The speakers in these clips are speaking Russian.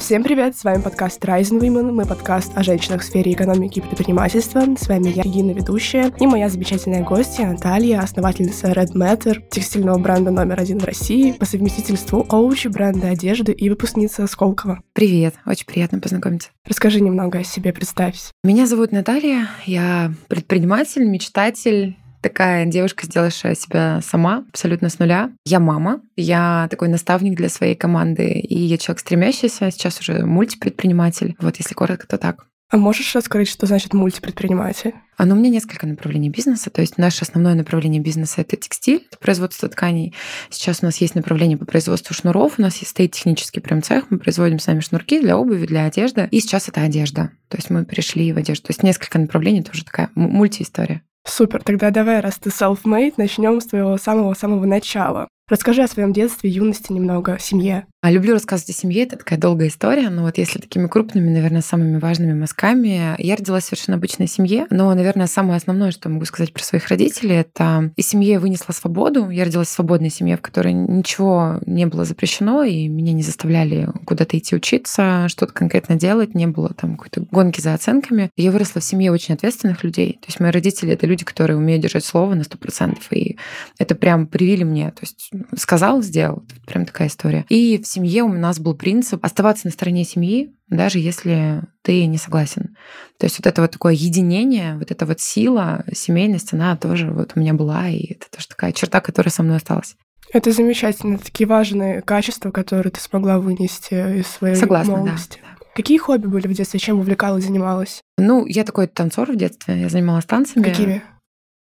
Всем привет, с вами подкаст Rising Women, мы подкаст о женщинах в сфере экономики и предпринимательства. С вами я, Регина, ведущая, и моя замечательная гостья Наталья, основательница Red Matter, текстильного бренда номер один в России, по совместительству коуч бренда одежды и выпускница Сколково. Привет, очень приятно познакомиться. Расскажи немного о себе, представься. Меня зовут Наталья, я предприниматель, мечтатель, такая девушка, сделавшая себя сама, абсолютно с нуля. Я мама, я такой наставник для своей команды, и я человек стремящийся, сейчас уже мультипредприниматель. Вот если коротко, то так. А можешь раскрыть, что значит мультипредприниматель? А, ну, у меня несколько направлений бизнеса. То есть наше основное направление бизнеса — это текстиль, это производство тканей. Сейчас у нас есть направление по производству шнуров. У нас есть стоит технический прям цех. Мы производим сами шнурки для обуви, для одежды. И сейчас это одежда. То есть мы перешли в одежду. То есть несколько направлений, тоже такая мультиистория. Супер, тогда давай, раз ты self-made, начнем с твоего самого-самого начала. Расскажи о своем детстве, юности немного, семье. А люблю рассказывать о семье, это такая долгая история, но вот если такими крупными, наверное, самыми важными мазками, я родилась в совершенно обычной семье, но, наверное, самое основное, что могу сказать про своих родителей, это из семьи вынесла свободу. Я родилась в свободной семье, в которой ничего не было запрещено, и меня не заставляли куда-то идти учиться, что-то конкретно делать, не было там какой-то гонки за оценками. Я выросла в семье очень ответственных людей. То есть мои родители — это люди, которые умеют держать слово на сто процентов, и это прям привили мне. То есть сказал, сделал. Прям такая история. И в семье у нас был принцип оставаться на стороне семьи, даже если ты не согласен. То есть вот это вот такое единение, вот эта вот сила, семейность, она тоже вот у меня была, и это тоже такая черта, которая со мной осталась. Это замечательно, такие важные качества, которые ты смогла вынести из своей Согласна, молодости. Да, Какие хобби были в детстве? Чем увлекалась, занималась? Ну, я такой танцор в детстве. Я занималась танцами. Какими?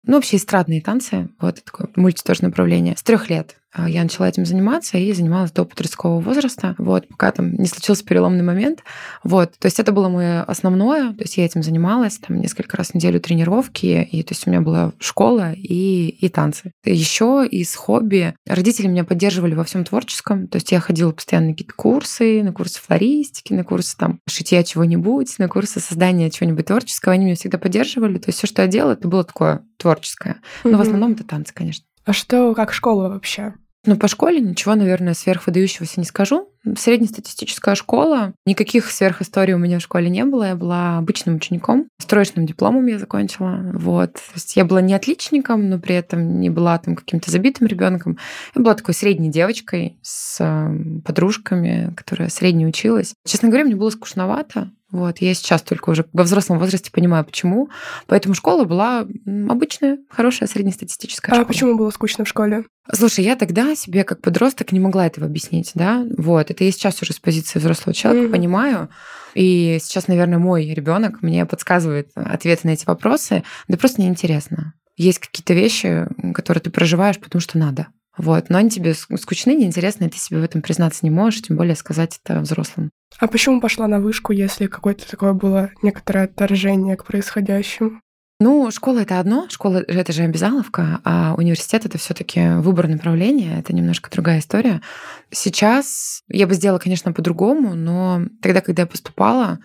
Ну, вообще эстрадные танцы. Вот такое мульти тоже направление. С трех лет. А, я начала этим заниматься и занималась до подросткового возраста, вот, пока там не случился переломный момент. Вот, то есть это было мое основное, то есть я этим занималась, там несколько раз в неделю тренировки, и то есть у меня была школа и, и танцы. Еще из хобби родители меня поддерживали во всем творческом, то есть я ходила постоянно на какие-то курсы, на курсы флористики, на курсы там шитья чего-нибудь, на курсы создания чего-нибудь творческого, они меня всегда поддерживали, то есть все, что я делала, это было такое творческое. Но mm-hmm. в основном это танцы, конечно. А что, как школа вообще? Ну, по школе ничего, наверное, сверхвыдающегося не скажу. Среднестатистическая школа. Никаких сверхисторий у меня в школе не было. Я была обычным учеником. Строечным дипломом я закончила. Вот. То есть я была не отличником, но при этом не была там каким-то забитым ребенком. Я была такой средней девочкой с эм, подружками, которая средне училась. Честно говоря, мне было скучновато. Вот, я сейчас только уже во взрослом возрасте понимаю, почему. Поэтому школа была обычная, хорошая, среднестатистическая а школа. А почему было скучно в школе? Слушай, я тогда себе как подросток не могла этого объяснить, да. Вот, это я сейчас уже с позиции взрослого человека mm-hmm. понимаю. И сейчас, наверное, мой ребенок мне подсказывает ответы на эти вопросы. Да просто неинтересно. Есть какие-то вещи, которые ты проживаешь, потому что надо. Вот. Но они тебе скучны, неинтересны, и ты себе в этом признаться не можешь, тем более сказать это взрослым. А почему пошла на вышку, если какое-то такое было некоторое отторжение к происходящему? Ну, школа это одно, школа это же обязаловка, а университет это все-таки выбор направления, это немножко другая история. Сейчас я бы сделала, конечно, по-другому, но тогда, когда я поступала,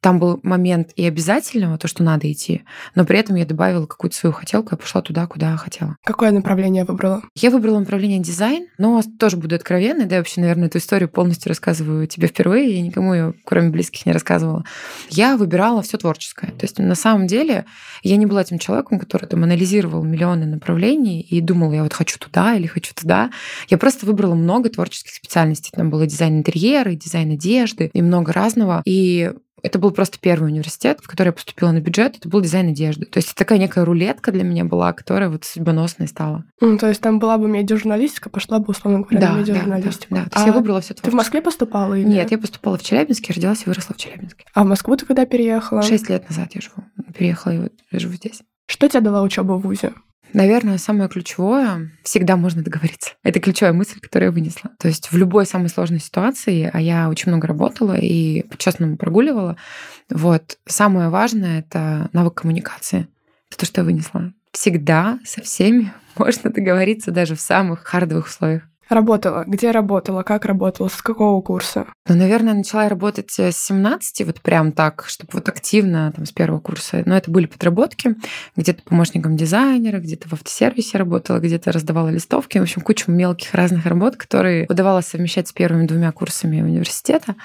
там был момент и обязательного, то, что надо идти, но при этом я добавила какую-то свою хотелку, я пошла туда, куда хотела. Какое направление выбрала? Я выбрала направление дизайн, но тоже буду откровенной, да, я вообще, наверное, эту историю полностью рассказываю тебе впервые, я никому ее, кроме близких, не рассказывала. Я выбирала все творческое. То есть на самом деле я не была тем человеком, который там анализировал миллионы направлений и думал, я вот хочу туда или хочу туда. Я просто выбрала много творческих специальностей. Там было дизайн интерьера, дизайн одежды и много разного. И это был просто первый университет, в который я поступила на бюджет. Это был дизайн одежды. То есть такая некая рулетка для меня была, которая вот судьбоносной стала. Mm, то есть там была бы медиажурналистика, пошла бы, условно говоря, да, на медиажурналистику. Да, да, да. То есть а я выбрала все Ты в Москве поступала? Или... Нет, я поступала в Челябинске, родилась и выросла в Челябинске. А в Москву ты когда переехала? Шесть лет назад я живу. Переехала и вот живу здесь. Что тебе дала учеба в ВУЗе? Наверное, самое ключевое — всегда можно договориться. Это ключевая мысль, которую я вынесла. То есть в любой самой сложной ситуации, а я очень много работала и по-честному прогуливала, вот, самое важное — это навык коммуникации. Это то, что я вынесла. Всегда со всеми можно договориться даже в самых хардовых условиях. Работала. Где работала? Как работала? С какого курса? Ну, наверное, начала я работать с 17, вот прям так, чтобы вот активно там с первого курса. Но это были подработки. Где-то помощником дизайнера, где-то в автосервисе работала, где-то раздавала листовки. В общем, кучу мелких разных работ, которые удавалось совмещать с первыми двумя курсами университета.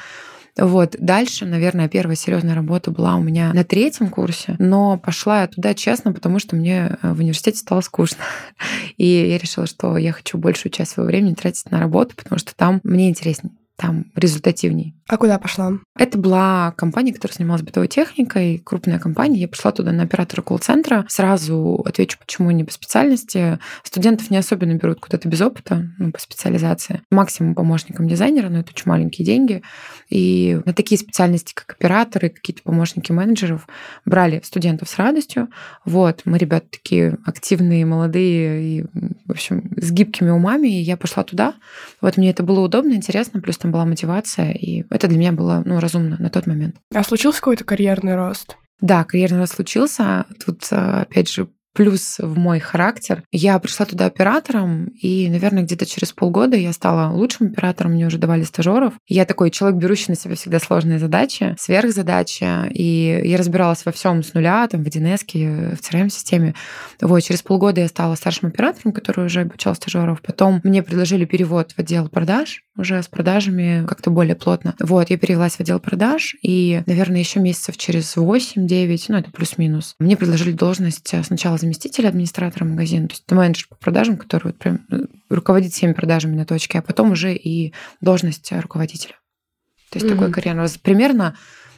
Вот. Дальше, наверное, первая серьезная работа была у меня на третьем курсе, но пошла я туда честно, потому что мне э, в университете стало скучно. И я решила, что я хочу большую часть своего времени тратить на работу, потому что там мне интереснее там результативней. А куда пошла? Это была компания, которая занималась бытовой техникой, крупная компания. Я пришла туда на оператора колл-центра. Сразу отвечу, почему не по специальности. Студентов не особенно берут куда-то без опыта, ну, по специализации. Максимум помощником дизайнера, но это очень маленькие деньги. И на такие специальности, как операторы, какие-то помощники менеджеров, брали студентов с радостью. Вот, мы, ребята, такие активные, молодые и, в общем, с гибкими умами. И я пошла туда. Вот мне это было удобно, интересно, плюс там была мотивация, и это для меня было ну, разумно на тот момент. А случился какой-то карьерный рост? Да, карьерный рост случился. Тут, опять же, плюс в мой характер. Я пришла туда оператором, и, наверное, где-то через полгода я стала лучшим оператором, мне уже давали стажеров. Я такой человек, берущий на себя всегда сложные задачи, сверхзадачи, и я разбиралась во всем с нуля, там, в 1С, в CRM-системе. Вот, через полгода я стала старшим оператором, который уже обучал стажеров. Потом мне предложили перевод в отдел продаж, уже с продажами как-то более плотно. Вот, я перевелась в отдел продаж, и, наверное, еще месяцев через 8-9, ну, это плюс-минус, мне предложили должность сначала заместителя администратора магазина, то есть это менеджер по продажам, который вот прям э, руководит всеми продажами на точке, а потом уже и должность руководителя. То есть mm-hmm. такой карьерный Примерно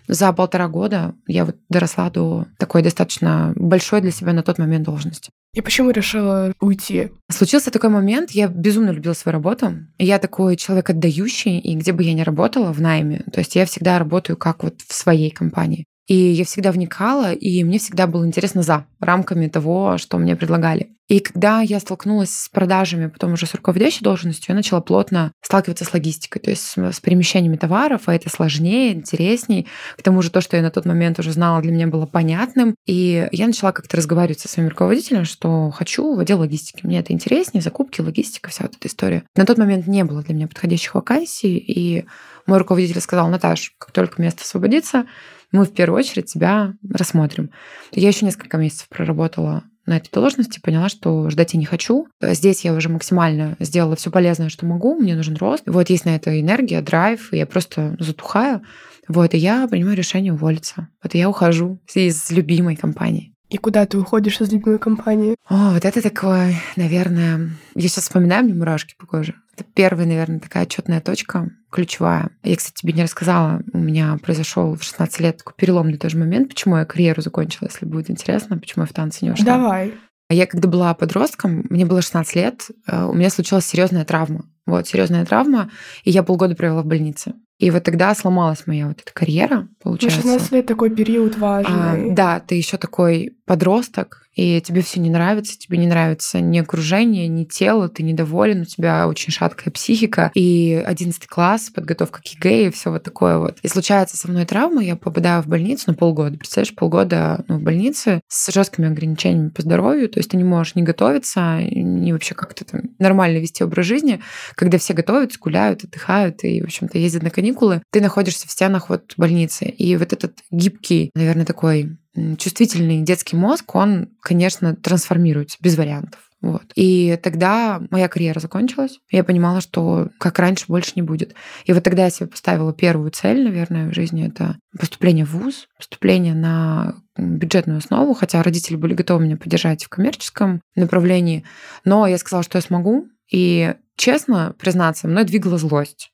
за полтора года я вот доросла до такой достаточно большой для себя на тот момент должности. И почему решила уйти? Случился такой момент, я безумно любила свою работу. Я такой человек отдающий, и где бы я ни работала в найме, то есть я всегда работаю как вот в своей компании. И я всегда вникала, и мне всегда было интересно за рамками того, что мне предлагали. И когда я столкнулась с продажами, потом уже с руководящей должностью, я начала плотно сталкиваться с логистикой, то есть с перемещениями товаров, а это сложнее, интересней. К тому же то, что я на тот момент уже знала, для меня было понятным. И я начала как-то разговаривать со своим руководителем, что хочу в отдел логистики. Мне это интереснее, закупки, логистика, вся вот эта история. На тот момент не было для меня подходящих вакансий, и мой руководитель сказал, Наташ, как только место освободится, мы в первую очередь тебя рассмотрим. Я еще несколько месяцев проработала на этой должности, поняла, что ждать я не хочу. Здесь я уже максимально сделала все полезное, что могу, мне нужен рост. Вот есть на это энергия, драйв, и я просто затухаю. Вот, и я принимаю решение уволиться. Вот и я ухожу из любимой компании. И куда ты уходишь из любимой компании? О, вот это такое, наверное... Я сейчас вспоминаю, мне мурашки по коже. Это первая, наверное, такая отчетная точка, ключевая. Я, кстати, тебе не рассказала, у меня произошел в 16 лет такой переломный тоже момент, почему я карьеру закончила, если будет интересно, почему я в танцы не ушла. Давай. Я когда была подростком, мне было 16 лет, э, у меня случилась серьезная травма. Вот, серьезная травма, и я полгода провела в больнице. И вот тогда сломалась моя вот эта карьера, получается. 16 лет такой период важный. А, да, ты еще такой подросток, и тебе все не нравится, тебе не нравится ни окружение, ни тело, ты недоволен, у тебя очень шаткая психика, и 11 класс, подготовка к ЕГЭ, и все вот такое вот. И случается со мной травма, я попадаю в больницу на полгода. Представляешь, полгода ну, в больнице с жесткими ограничениями по здоровью, то есть ты не можешь не готовиться, ни вообще как-то там нормально вести образ жизни, когда все готовятся, гуляют, отдыхают и, в общем-то, ездят на каникулы, ты находишься в стенах вот больницы. И вот этот гибкий, наверное, такой чувствительный детский мозг, он, конечно, трансформируется без вариантов. Вот. И тогда моя карьера закончилась. Я понимала, что как раньше больше не будет. И вот тогда я себе поставила первую цель, наверное, в жизни. Это поступление в ВУЗ, поступление на бюджетную основу, хотя родители были готовы меня поддержать в коммерческом направлении. Но я сказала, что я смогу. И честно признаться, мной двигала злость.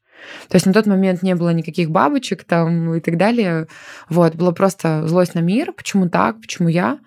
То есть на тот момент не было никаких бабочек там и так далее. Вот, было просто злость на мир, почему так, почему я.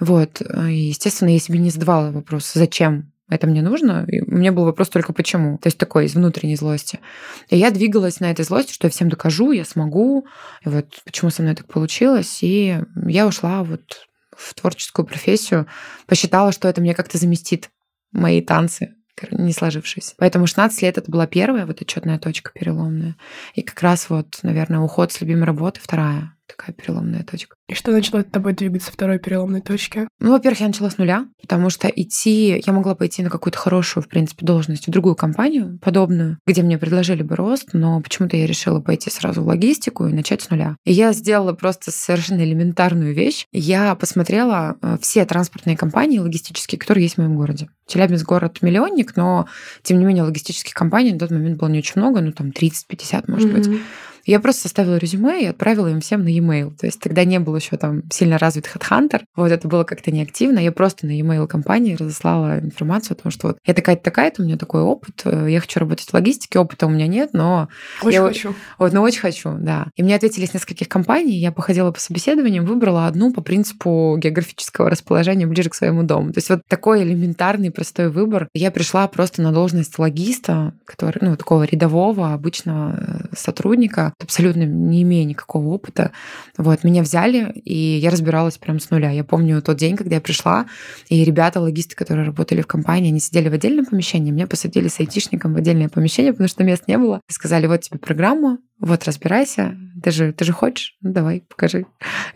Вот, и, естественно, я себе не задавала вопрос, зачем это мне нужно. И у меня был вопрос только почему. То есть такой из внутренней злости. И я двигалась на этой злости, что я всем докажу, я смогу. И вот почему со мной так получилось. И я ушла вот в творческую профессию, посчитала, что это мне как-то заместит мои танцы, не сложившись. Поэтому 16 лет это была первая вот отчетная точка переломная. И как раз вот, наверное, уход с любимой работы вторая такая переломная точка. И что начало с тобой двигаться второй переломной точке? Ну, во-первых, я начала с нуля, потому что идти, я могла пойти на какую-то хорошую, в принципе, должность в другую компанию, подобную, где мне предложили бы рост, но почему-то я решила пойти сразу в логистику и начать с нуля. И я сделала просто совершенно элементарную вещь. Я посмотрела э, все транспортные компании логистические, которые есть в моем городе. Челябинск город миллионник, но, тем не менее, логистических компаний на тот момент было не очень много, ну, там 30-50, может mm-hmm. быть. Я просто составила резюме и отправила им всем на e-mail. То есть тогда не был еще там сильно развит HeadHunter. Вот это было как-то неактивно. Я просто на e-mail компании разослала информацию о том, что вот я такая-то, такая-то, у меня такой опыт, э, я хочу работать в логистике, опыта у меня нет, но... Очень я, хочу. Вот, но очень хочу, да. И мне ответили с нескольких компаний, я походила по собеседованиям, выбрала одну по принципу географического расположения ближе к своему дому. То есть вот такой элементарный, простой выбор. Я пришла просто на должность логиста, который, ну, такого рядового, обычного э, сотрудника, абсолютно не имея никакого опыта. Вот, меня взяли, и я разбиралась прям с нуля. Я помню тот день, когда я пришла, и ребята, логисты, которые работали в компании, они сидели в отдельном помещении, меня посадили с айтишником в отдельное помещение, потому что мест не было. Сказали, вот тебе программа, вот разбирайся, ты же, ты же хочешь, ну давай, покажи.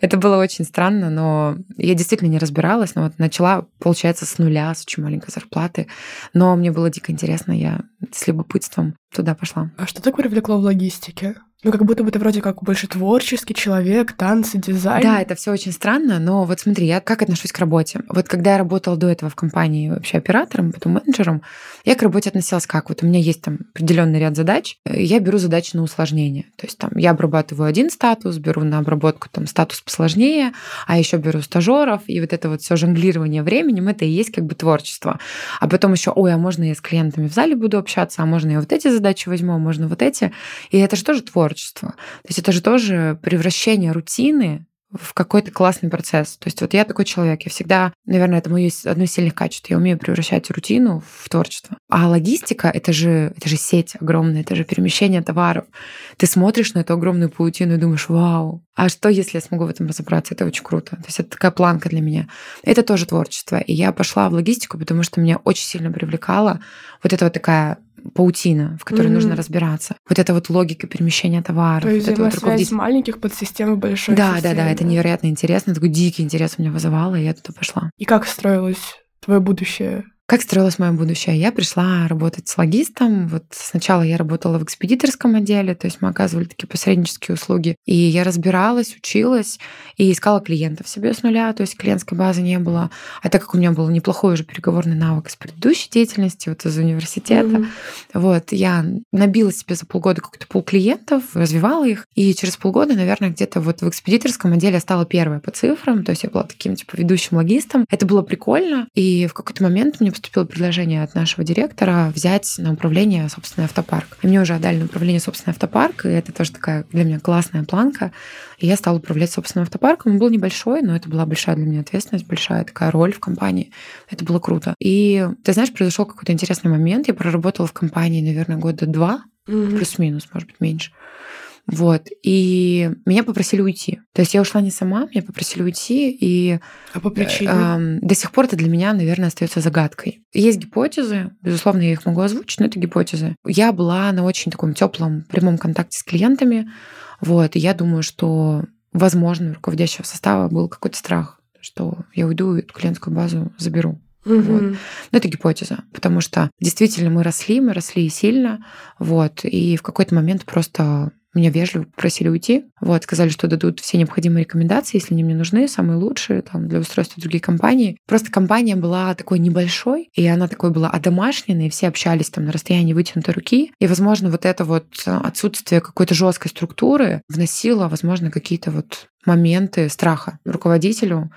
Это было очень странно, но я действительно не разбиралась, но вот начала, получается, с нуля, с очень маленькой зарплаты, но мне было дико интересно, я с любопытством туда пошла. А что так привлекло в логистике? Ну, как будто бы ты вроде как больше творческий человек, танцы, дизайн. Да, это все очень странно, но вот смотри, я как отношусь к работе. Вот когда я работала до этого в компании вообще оператором, потом менеджером, я к работе относилась как? Вот у меня есть там определенный ряд задач, я беру задачи на усложнение. То есть там я обрабатываю один статус, беру на обработку там статус посложнее, а еще беру стажеров, и вот это вот все жонглирование временем, это и есть как бы творчество. А потом еще, ой, а можно я с клиентами в зале буду общаться, а можно я вот эти задачи возьму, а можно вот эти. И это же тоже творчество творчество. То есть это же тоже превращение рутины в какой-то классный процесс. То есть вот я такой человек, я всегда, наверное, это мое одно из сильных качеств, я умею превращать рутину в творчество. А логистика — это же, это же сеть огромная, это же перемещение товаров. Ты смотришь на эту огромную паутину и думаешь, вау, а что, если я смогу в этом разобраться? Это очень круто. То есть это такая планка для меня. Это тоже творчество. И я пошла в логистику, потому что меня очень сильно привлекала вот эта вот такая паутина, в которой mm-hmm. нужно разбираться. Вот это вот логика перемещения товаров. То есть вот это вот маленьких подсистем в большой Да, системе. да, да, это невероятно интересно, такой дикий интерес у меня вызывало, и я туда пошла. И как строилось твое будущее как строилось мое будущее? Я пришла работать с логистом. Вот сначала я работала в экспедиторском отделе, то есть мы оказывали такие посреднические услуги. И я разбиралась, училась и искала клиентов себе с нуля, то есть клиентской базы не было. А так как у меня был неплохой уже переговорный навык из предыдущей деятельности, вот из университета, mm-hmm. вот, я набила себе за полгода какой-то пол клиентов, развивала их, и через полгода, наверное, где-то вот в экспедиторском отделе я стала первой по цифрам, то есть я была таким, типа, ведущим логистом. Это было прикольно, и в какой-то момент мне поступило предложение от нашего директора взять на управление собственный автопарк. И мне уже отдали на управление собственный автопарк, и это тоже такая для меня классная планка. И я стала управлять собственным автопарком. Он был небольшой, но это была большая для меня ответственность, большая такая роль в компании. Это было круто. И ты знаешь, произошел какой-то интересный момент. Я проработала в компании, наверное, года два, mm-hmm. плюс-минус, может быть, меньше. Вот. И меня попросили уйти. То есть я ушла не сама, меня попросили уйти, и а по причине? Э, до сих пор это для меня, наверное, остается загадкой. Есть гипотезы, безусловно, я их могу озвучить, но это гипотезы. Я была на очень таком теплом прямом контакте с клиентами, вот, и я думаю, что, возможно, у руководящего состава был какой-то страх, что я уйду и эту клиентскую базу заберу. Угу. Вот. Но это гипотеза, потому что действительно мы росли, мы росли сильно, вот, и в какой-то момент просто меня вежливо попросили уйти. Вот, сказали, что дадут все необходимые рекомендации, если они мне нужны, самые лучшие там, для устройства других компаний. Просто компания была такой небольшой, и она такой была одомашненной, и все общались там на расстоянии вытянутой руки. И, возможно, вот это вот отсутствие какой-то жесткой структуры вносило, возможно, какие-то вот моменты страха руководителю,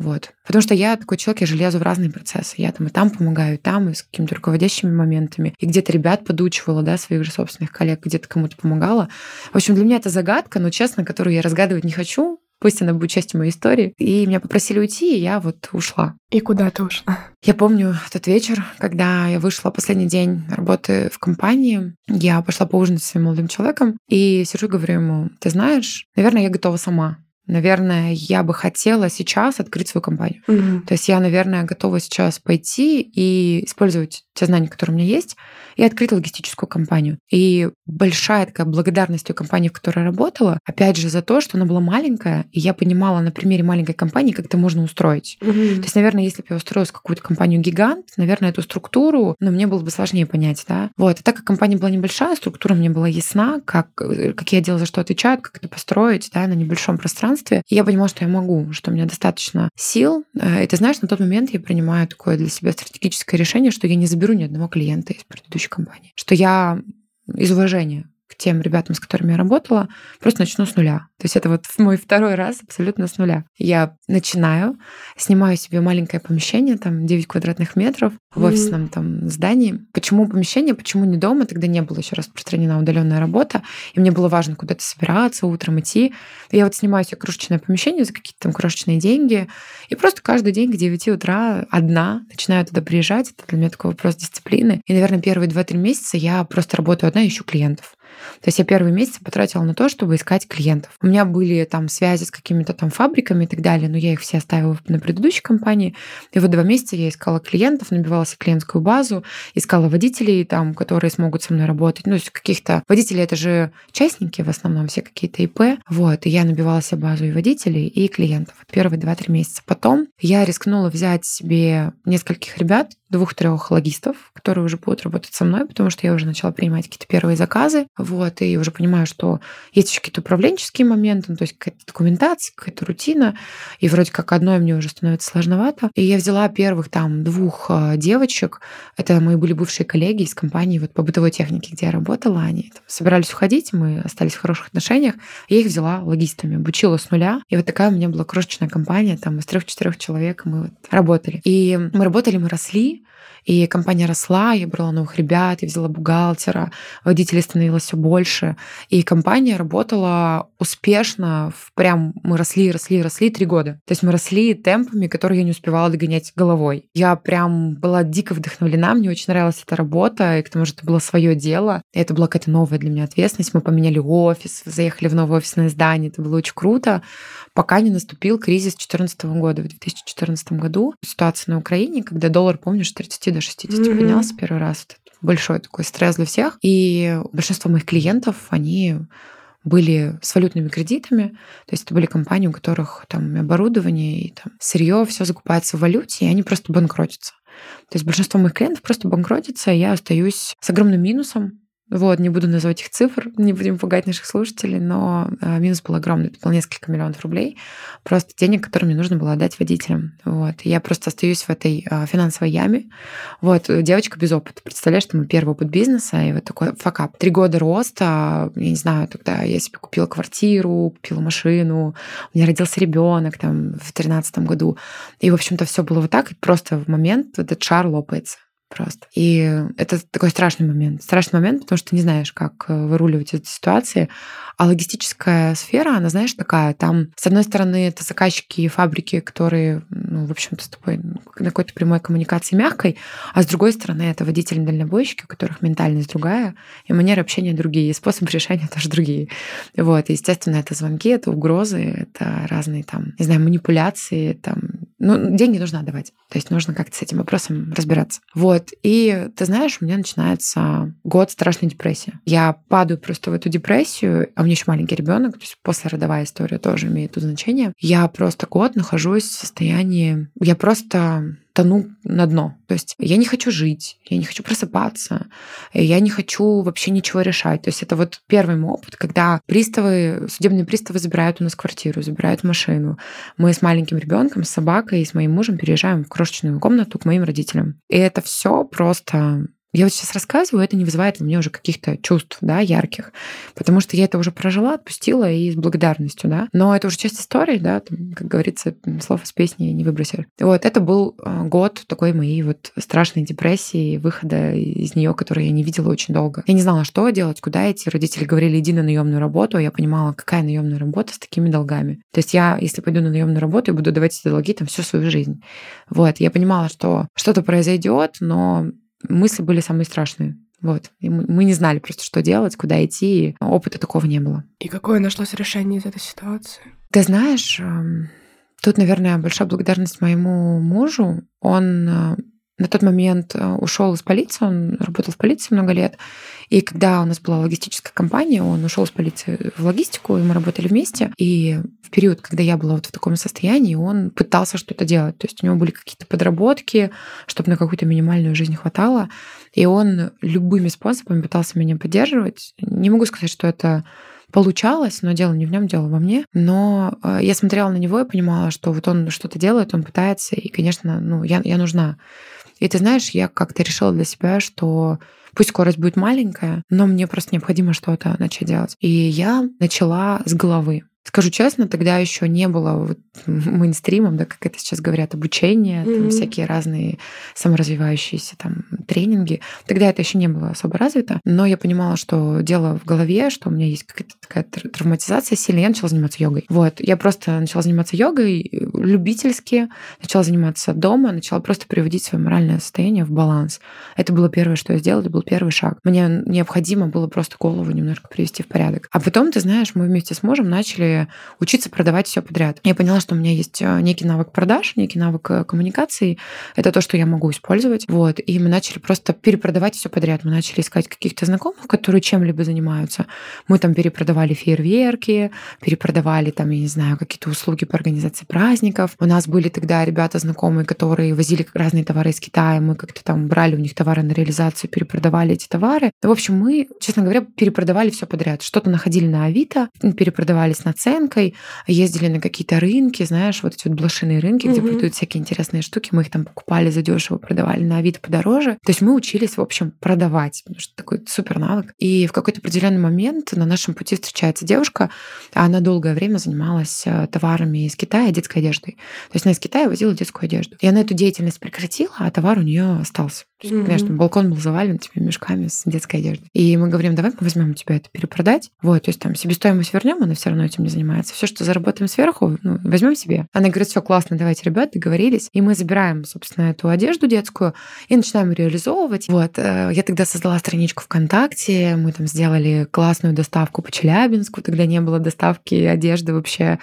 вот. Потому что я такой человек, я же лезу в разные процессы. Я там и там помогаю, и там, и с какими-то руководящими моментами. И где-то ребят подучивала, да, своих же собственных коллег, где-то кому-то помогала. В общем, для меня это загадка, но, честно, которую я разгадывать не хочу. Пусть она будет частью моей истории. И меня попросили уйти, и я вот ушла. И куда ты ушла? Я помню тот вечер, когда я вышла последний день работы в компании. Я пошла поужинать с своим молодым человеком и сижу и говорю ему, ты знаешь, наверное, я готова сама наверное, я бы хотела сейчас открыть свою компанию. Угу. То есть я, наверное, готова сейчас пойти и использовать те знания, которые у меня есть, и открыть логистическую компанию. И большая такая благодарность той компании, в которой я работала, опять же, за то, что она была маленькая, и я понимала на примере маленькой компании, как это можно устроить. Угу. То есть, наверное, если бы я устроилась в какую-то компанию-гигант, наверное, эту структуру, ну, мне было бы сложнее понять, да. Вот. И так как компания была небольшая, структура мне была ясна, как, э, какие отделы за что отвечают, как это построить, да, на небольшом пространстве. И я понимала, что я могу, что у меня достаточно сил. Э, и ты знаешь, на тот момент я принимаю такое для себя стратегическое решение, что я не заберу ни одного клиента из предыдущей компании. Что я из уважения к тем ребятам, с которыми я работала, просто начну с нуля. То есть это вот мой второй раз абсолютно с нуля. Я начинаю, снимаю себе маленькое помещение, там 9 квадратных метров в офисном там здании. Почему помещение, почему не дома? Тогда не было еще распространена удаленная работа, и мне было важно куда-то собираться, утром идти. Я вот снимаю себе крошечное помещение за какие-то там крошечные деньги, и просто каждый день к 9 утра одна начинаю туда приезжать. Это для меня такой вопрос дисциплины. И, наверное, первые 2-3 месяца я просто работаю одна, ищу клиентов. То есть я первый месяц потратила на то, чтобы искать клиентов. У меня были там связи с какими-то там фабриками и так далее, но я их все оставила на предыдущей компании. И вот два месяца я искала клиентов, набивала себе клиентскую базу, искала водителей там, которые смогут со мной работать. Ну, то есть каких-то... Водители — это же частники в основном, все какие-то ИП. Вот, и я набивала себе базу и водителей, и клиентов. Первые два-три месяца. Потом я рискнула взять себе нескольких ребят, двух-трех логистов, которые уже будут работать со мной, потому что я уже начала принимать какие-то первые заказы. Вот, и уже понимаю, что есть еще какие-то управленческие моменты, ну, то есть какая-то документация, какая-то рутина, и вроде как одной мне уже становится сложновато. И я взяла первых там двух а, девочек, это мои были бывшие коллеги из компании вот по бытовой технике, где я работала, они там, собирались уходить, мы остались в хороших отношениях, я их взяла логистами, обучила с нуля, и вот такая у меня была крошечная компания, там из трех-четырех человек мы вот работали. И мы работали, мы росли, и компания росла, я брала новых ребят, я взяла бухгалтера, водителей становилось все больше. И компания работала успешно, в прям мы росли, росли, росли три года. То есть мы росли темпами, которые я не успевала догонять головой. Я прям была дико вдохновлена, мне очень нравилась эта работа, и к тому же это было свое дело. И это была какая-то новая для меня ответственность. Мы поменяли офис, заехали в новое офисное здание, это было очень круто пока не наступил кризис 2014 года. В 2014 году ситуация на Украине, когда доллар, помнишь, 30 до 60 mm-hmm. поднялся первый раз. Это большой такой стресс для всех. И большинство моих клиентов, они были с валютными кредитами, то есть это были компании, у которых там оборудование и там сырье, все закупается в валюте, и они просто банкротятся. То есть большинство моих клиентов просто банкротится, и я остаюсь с огромным минусом, вот, не буду называть их цифр, не будем пугать наших слушателей, но э, минус был огромный, это было несколько миллионов рублей, просто денег, которые мне нужно было отдать водителям. Вот, я просто остаюсь в этой э, финансовой яме. Вот, девочка без опыта, представляешь, что мы первый опыт бизнеса, и вот такой факап. Три года роста, я не знаю, тогда я себе купила квартиру, купила машину, у меня родился ребенок там в тринадцатом году, и, в общем-то, все было вот так, и просто в момент этот шар лопается просто. И это такой страшный момент. Страшный момент, потому что ты не знаешь, как э, выруливать эти ситуации. А логистическая сфера, она, знаешь, такая, там, с одной стороны, это заказчики и фабрики, которые, ну, в общем-то, с тобой на какой-то прямой коммуникации мягкой, а с другой стороны, это водители-дальнобойщики, у которых ментальность другая, и манеры общения другие, и способы решения тоже другие. Вот, и, естественно, это звонки, это угрозы, это разные там, не знаю, манипуляции, там, ну, деньги нужно отдавать. То есть нужно как-то с этим вопросом разбираться. Вот. И ты знаешь, у меня начинается год страшной депрессии. Я падаю просто в эту депрессию, а у меня еще маленький ребенок, то есть послеродовая история тоже имеет тут значение. Я просто год нахожусь в состоянии... Я просто тону на дно. То есть я не хочу жить, я не хочу просыпаться, я не хочу вообще ничего решать. То есть это вот первый мой опыт, когда приставы, судебные приставы забирают у нас квартиру, забирают машину. Мы с маленьким ребенком, с собакой и с моим мужем переезжаем в крошечную комнату к моим родителям. И это все просто я вот сейчас рассказываю, это не вызывает у меня уже каких-то чувств, да, ярких, потому что я это уже прожила, отпустила и с благодарностью, да. Но это уже часть истории, да, там, как говорится, слов из песни не выбросили. Вот, это был э, год такой моей вот страшной депрессии, выхода из нее, который я не видела очень долго. Я не знала, что делать, куда идти. Родители говорили, иди на наемную работу, а я понимала, какая наемная работа с такими долгами. То есть я, если пойду на наемную работу, я буду давать эти долги там всю свою жизнь. Вот, я понимала, что что-то произойдет, но мысли были самые страшные. Вот. И мы не знали просто, что делать, куда идти. Опыта такого не было. И какое нашлось решение из этой ситуации? Ты знаешь, эм, тут, наверное, большая благодарность моему мужу. Он э, на тот момент э, ушел из полиции, он работал в полиции много лет. И когда у нас была логистическая компания, он ушел из полиции в логистику, и мы работали вместе. И в период, когда я была вот в таком состоянии, он пытался что-то делать. То есть у него были какие-то подработки, чтобы на какую-то минимальную жизнь хватало. И он любыми способами пытался меня поддерживать. Не могу сказать, что это получалось, но дело не в нем, дело во мне. Но э, я смотрела на него и понимала, что вот он что-то делает, он пытается, и, конечно, ну, я, я нужна. И ты знаешь, я как-то решила для себя, что Пусть скорость будет маленькая, но мне просто необходимо что-то начать делать. И я начала с головы. Скажу честно, тогда еще не было вот мейнстримом, да, как это сейчас говорят, обучение, mm-hmm. там всякие разные саморазвивающиеся там тренинги. Тогда это еще не было особо развито, но я понимала, что дело в голове, что у меня есть какая-то такая травматизация сильная. Я начала заниматься йогой. Вот, я просто начала заниматься йогой любительски, начала заниматься дома, начала просто приводить свое моральное состояние в баланс. Это было первое, что я сделала, это был первый шаг. Мне необходимо было просто голову немножко привести в порядок. А потом, ты знаешь, мы вместе с мужем начали учиться продавать все подряд. Я поняла, что у меня есть э, некий навык продаж, некий навык э, коммуникации. Это то, что я могу использовать. Вот. И мы начали просто перепродавать все подряд. Мы начали искать каких-то знакомых, которые чем-либо занимаются. Мы там перепродавали фейерверки, перепродавали там, я не знаю, какие-то услуги по организации праздников. У нас были тогда ребята знакомые, которые возили разные товары из Китая. Мы как-то там брали у них товары на реализацию, перепродавали эти товары. В общем, мы, честно говоря, перепродавали все подряд. Что-то находили на Авито, перепродавались на наценкой, ездили на какие-то рынки, знаешь, вот эти вот блошиные рынки, где mm-hmm. продают всякие интересные штуки, мы их там покупали за дешево, продавали на вид подороже. То есть мы учились, в общем, продавать, потому что такой супер навык. И в какой-то определенный момент на нашем пути встречается девушка, она долгое время занималась э, товарами из Китая, детской одеждой. То есть она из Китая возила детскую одежду. И она эту деятельность прекратила, а товар у нее остался. То есть, mm-hmm. конечно, балкон был завален теми мешками с детской одеждой. И мы говорим, давай мы возьмем у тебя это перепродать. Вот, то есть там себестоимость вернем, она все равно этим не занимается. Все, что заработаем сверху, ну, возьмем себе. Она говорит, все классно, давайте, ребят, договорились. И мы забираем, собственно, эту одежду детскую и начинаем реализовывать. Вот, э, я тогда создала страничку ВКонтакте, мы там сделали классную доставку по Челябинску, тогда не было доставки одежды вообще,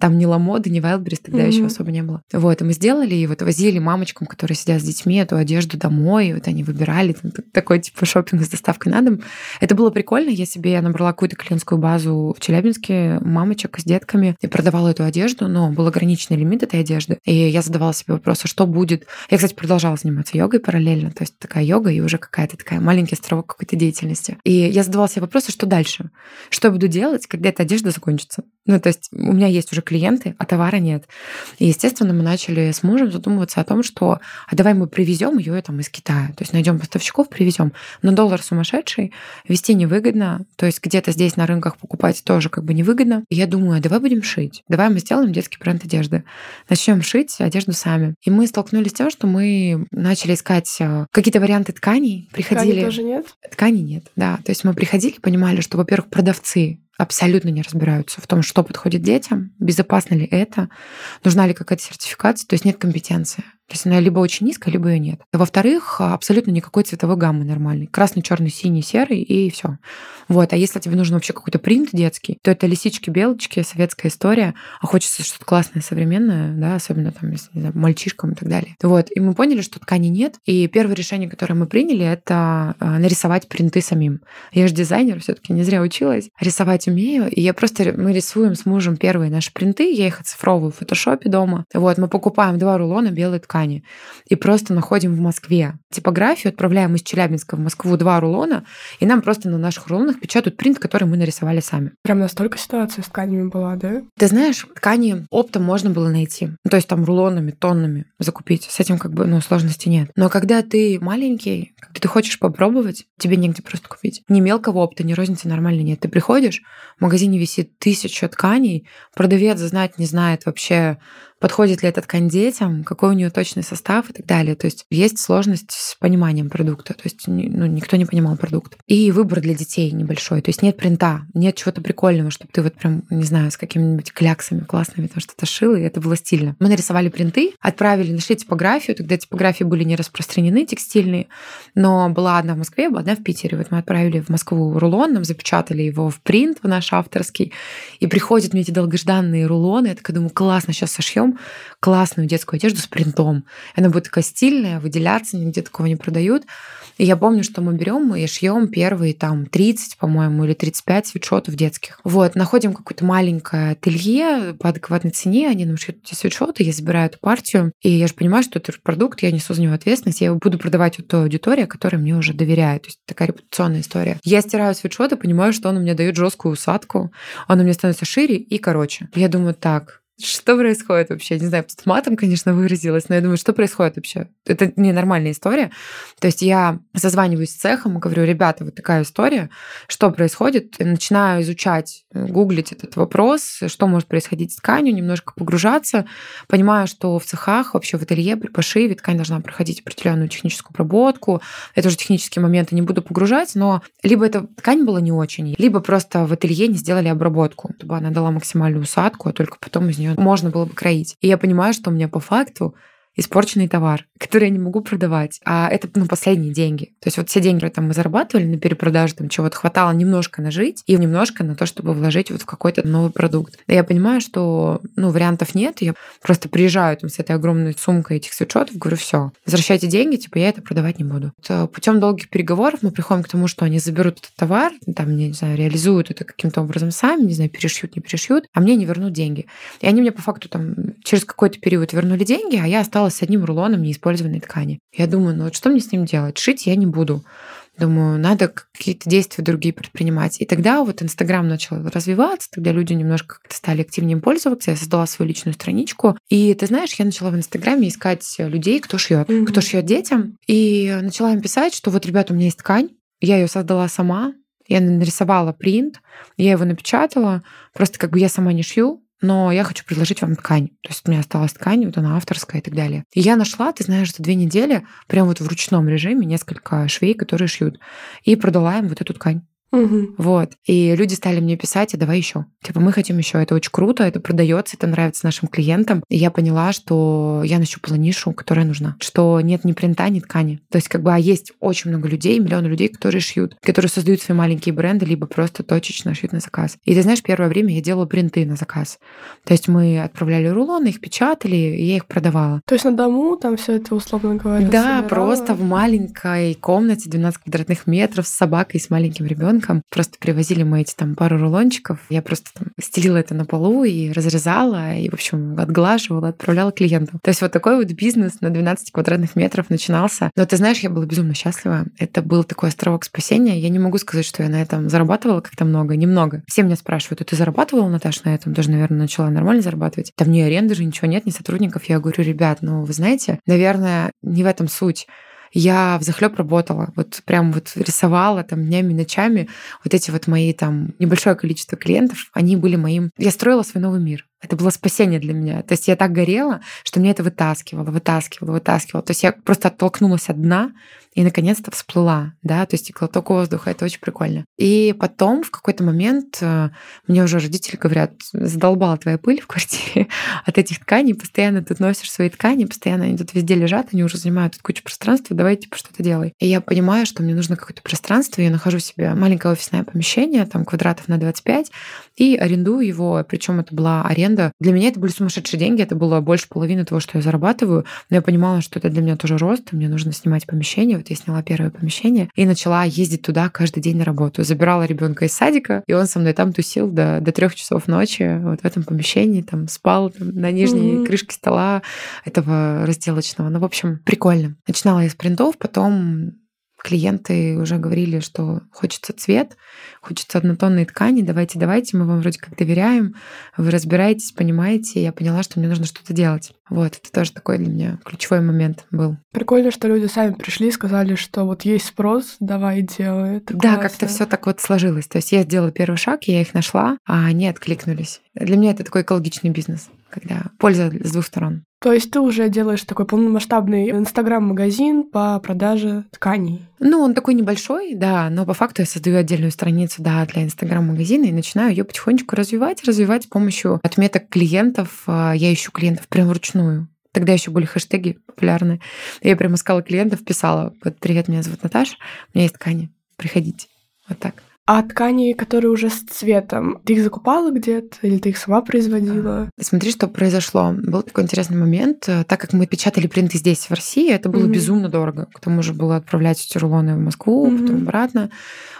там ни Ламоды, ни Wildberries тогда mm-hmm. еще особо не было. Вот, и мы сделали, и вот возили мамочкам, которые сидят с детьми, эту одежду домой домой, вот они выбирали там, такой типа шопинг с доставкой на дом. Это было прикольно. Я себе набрала какую-то клиентскую базу в Челябинске, мамочек с детками, и продавала эту одежду, но был ограниченный лимит этой одежды. И я задавала себе вопрос, а что будет? Я, кстати, продолжала заниматься йогой параллельно, то есть такая йога и уже какая-то такая маленький островок какой-то деятельности. И я задавала себе вопрос, а что дальше? Что я буду делать, когда эта одежда закончится? Ну, то есть у меня есть уже клиенты, а товара нет. И, естественно, мы начали с мужем задумываться о том, что а давай мы привезем ее там из Китая. То есть найдем поставщиков, привезем. Но доллар сумасшедший, вести невыгодно. То есть где-то здесь на рынках покупать тоже как бы невыгодно. И я думаю, а давай будем шить. Давай мы сделаем детский бренд одежды. Начнем шить одежду сами. И мы столкнулись с тем, что мы начали искать э, какие-то варианты тканей. Приходили... Ткани тоже нет? Ткани нет, да. То есть мы приходили, понимали, что, во-первых, продавцы абсолютно не разбираются в том, что подходит детям, безопасно ли это, нужна ли какая-то сертификация, то есть нет компетенции. То есть она либо очень низкая, либо ее нет. Во-вторых, абсолютно никакой цветовой гаммы нормальной. Красный, черный, синий, серый и все. Вот. А если тебе нужен вообще какой-то принт детский, то это лисички, белочки, советская история. А хочется что-то классное, современное, да, особенно там, если, не знаю, мальчишкам и так далее. Вот. И мы поняли, что ткани нет. И первое решение, которое мы приняли, это а, нарисовать принты самим. Я же дизайнер, все-таки не зря училась. Рисовать умею. И я просто, мы рисуем с мужем первые наши принты. Я их оцифровываю в фотошопе дома. Вот. Мы покупаем два рулона белой ткани ткани. И просто находим в Москве типографию, отправляем из Челябинска в Москву два рулона, и нам просто на наших рулонах печатают принт, который мы нарисовали сами. Прям настолько ситуация с тканями была, да? Ты знаешь, ткани оптом можно было найти. То есть там рулонами, тоннами закупить. С этим как бы, ну, сложности нет. Но когда ты маленький, когда ты хочешь попробовать, тебе негде просто купить. Ни мелкого опта, ни розницы нормально нет. Ты приходишь, в магазине висит тысяча тканей, продавец знать не знает вообще, подходит ли эта ткань детям, какой у нее точный состав и так далее. То есть есть сложность с пониманием продукта, то есть ну, никто не понимал продукт. И выбор для детей небольшой, то есть нет принта, нет чего-то прикольного, чтобы ты вот прям, не знаю, с какими-нибудь кляксами классными там что-то шил, и это было стильно. Мы нарисовали принты, отправили, нашли типографию, тогда типографии были не распространены текстильные, но была одна в Москве, была одна в Питере. Вот мы отправили в Москву рулон, нам запечатали его в принт в наш авторский, и приходят мне эти долгожданные рулоны, я такая думаю, классно, сейчас сошьем берем классную детскую одежду с принтом. Она будет такая стильная, выделяться, нигде такого не продают. И я помню, что мы берем и шьем первые там 30, по-моему, или 35 свитшотов детских. Вот, находим какое-то маленькое ателье по адекватной цене, они нам шьют эти свитшоты, я забираю эту партию, и я же понимаю, что это продукт, я несу за него ответственность, я его буду продавать вот той аудитории, которая мне уже доверяет. То есть такая репутационная история. Я стираю свитшот и понимаю, что он мне дает жесткую усадку, он у меня становится шире и короче. Я думаю, так, что происходит вообще? Не знаю, с матом, конечно, выразилась, но я думаю, что происходит вообще? Это ненормальная история. То есть я созваниваюсь с цехом и говорю, ребята, вот такая история, что происходит? И начинаю изучать, гуглить этот вопрос, что может происходить с тканью, немножко погружаться, понимаю, что в цехах, вообще в ателье при пошиве ткань должна проходить определенную техническую обработку. Это уже технические моменты, не буду погружать, но либо эта ткань была не очень, либо просто в ателье не сделали обработку, чтобы она дала максимальную усадку, а только потом из нее можно было бы кроить. И я понимаю, что у меня по факту испорченный товар, который я не могу продавать. А это ну, последние деньги. То есть вот все деньги, которые там мы зарабатывали на перепродаже, там чего-то хватало немножко на жить и немножко на то, чтобы вложить вот в какой-то новый продукт. И я понимаю, что ну, вариантов нет. Я просто приезжаю там с этой огромной сумкой этих свитшотов, говорю, все, возвращайте деньги, типа я это продавать не буду. Э, Путем долгих переговоров мы приходим к тому, что они заберут этот товар, там, не знаю, реализуют это каким-то образом сами, не знаю, перешьют, не перешьют, а мне не вернут деньги. И они мне по факту там через какой-то период вернули деньги, а я осталась с одним рулоном неиспользованной ткани. Я думаю, ну вот что мне с ним делать? Шить я не буду. Думаю, надо какие-то действия другие предпринимать. И тогда вот Инстаграм начал развиваться, тогда люди немножко как-то стали активнее пользоваться. Я создала свою личную страничку. И ты знаешь, я начала в Инстаграме искать людей, кто шьет, mm-hmm. кто шьет детям. И начала им писать, что вот, ребята, у меня есть ткань, я ее создала сама, я нарисовала принт, я его напечатала, просто как бы я сама не шью, но я хочу предложить вам ткань. То есть у меня осталась ткань, вот она авторская и так далее. И я нашла, ты знаешь, за две недели, прям вот в ручном режиме несколько швей, которые шьют, и продала им вот эту ткань. Угу. Вот. И люди стали мне писать, а давай еще. Типа, мы хотим еще. Это очень круто, это продается, это нравится нашим клиентам. И я поняла, что я нащупала нишу, которая нужна. Что нет ни принта, ни ткани. То есть, как бы, а есть очень много людей, миллионы людей, которые шьют, которые создают свои маленькие бренды, либо просто точечно шьют на заказ. И ты знаешь, первое время я делала принты на заказ. То есть мы отправляли рулоны, их печатали, и я их продавала. То есть на дому там все это, условно говоря, Да, собирала? просто в маленькой комнате 12 квадратных метров с собакой, с маленьким ребенком ребенком. Просто привозили мы эти там пару рулончиков. Я просто там стелила это на полу и разрезала, и, в общем, отглаживала, отправляла клиентам. То есть вот такой вот бизнес на 12 квадратных метров начинался. Но ты знаешь, я была безумно счастлива. Это был такой островок спасения. Я не могу сказать, что я на этом зарабатывала как-то много. Немного. Все меня спрашивают, а ты зарабатывала, Наташа, на этом? Даже, наверное, начала нормально зарабатывать. Там ни аренды же, ничего нет, ни сотрудников. Я говорю, ребят, ну, вы знаете, наверное, не в этом суть я в захлеб работала, вот прям вот рисовала там днями, ночами. Вот эти вот мои там небольшое количество клиентов, они были моим... Я строила свой новый мир. Это было спасение для меня. То есть я так горела, что мне это вытаскивало, вытаскивало, вытаскивало. То есть я просто оттолкнулась от дна и наконец-то всплыла, да, то есть и глоток воздуха, это очень прикольно. И потом в какой-то момент э, мне уже родители говорят, задолбала твоя пыль в квартире от этих тканей, постоянно ты носишь свои ткани, постоянно они тут везде лежат, они уже занимают тут кучу пространства, давай типа что-то делай. И я понимаю, что мне нужно какое-то пространство, я нахожу себе маленькое офисное помещение, там квадратов на 25, и арендую его, причем это была аренда. Для меня это были сумасшедшие деньги, это было больше половины того, что я зарабатываю, но я понимала, что это для меня тоже рост, мне нужно снимать помещение, вот я сняла первое помещение и начала ездить туда каждый день на работу. Забирала ребенка из садика, и он со мной там тусил до, до трех часов ночи, вот в этом помещении, там спал там, на нижней mm-hmm. крышке стола этого разделочного. Ну, в общем, прикольно. Начинала я с принтов, потом клиенты уже говорили, что хочется цвет, хочется однотонной ткани, давайте, давайте, мы вам вроде как доверяем, вы разбираетесь, понимаете, я поняла, что мне нужно что-то делать. Вот, это тоже такой для меня ключевой момент был. Прикольно, что люди сами пришли и сказали, что вот есть спрос, давай делай. Это да, как-то все так вот сложилось. То есть я сделала первый шаг, я их нашла, а они откликнулись. Для меня это такой экологичный бизнес, когда польза с двух сторон. То есть ты уже делаешь такой полномасштабный инстаграм-магазин по продаже тканей? Ну, он такой небольшой, да, но по факту я создаю отдельную страницу, да, для инстаграм-магазина и начинаю ее потихонечку развивать, развивать с помощью отметок клиентов. А, я ищу клиентов прям вручную. Тогда еще были хэштеги популярные. Я прям искала клиентов, писала, вот, привет, меня зовут Наташа, у меня есть ткани, приходите. Вот так. А ткани, которые уже с цветом, ты их закупала где-то или ты их сама производила? Смотри, что произошло. Был такой интересный момент. Так как мы печатали принты здесь, в России, это было mm-hmm. безумно дорого. К тому же было отправлять эти рулоны в Москву, mm-hmm. потом обратно.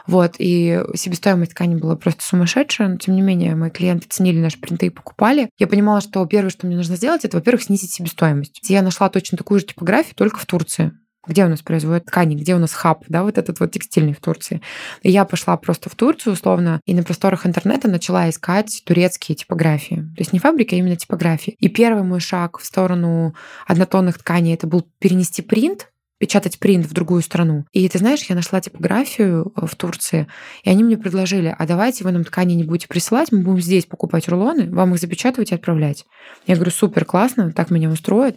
Вот, и себестоимость ткани была просто сумасшедшая, но тем не менее мои клиенты ценили наши принты и покупали. Я понимала, что первое, что мне нужно сделать, это, во-первых, снизить себестоимость. Я нашла точно такую же типографию, только в Турции где у нас производят ткани, где у нас хаб, да, вот этот вот текстильный в Турции. И я пошла просто в Турцию, условно, и на просторах интернета начала искать турецкие типографии. То есть не фабрики, а именно типографии. И первый мой шаг в сторону однотонных тканей это был перенести принт печатать принт в другую страну. И ты знаешь, я нашла типографию э, в Турции, и они мне предложили, а давайте вы нам ткани не будете присылать, мы будем здесь покупать рулоны, вам их запечатывать и отправлять. Я говорю, супер, классно, так меня устроит.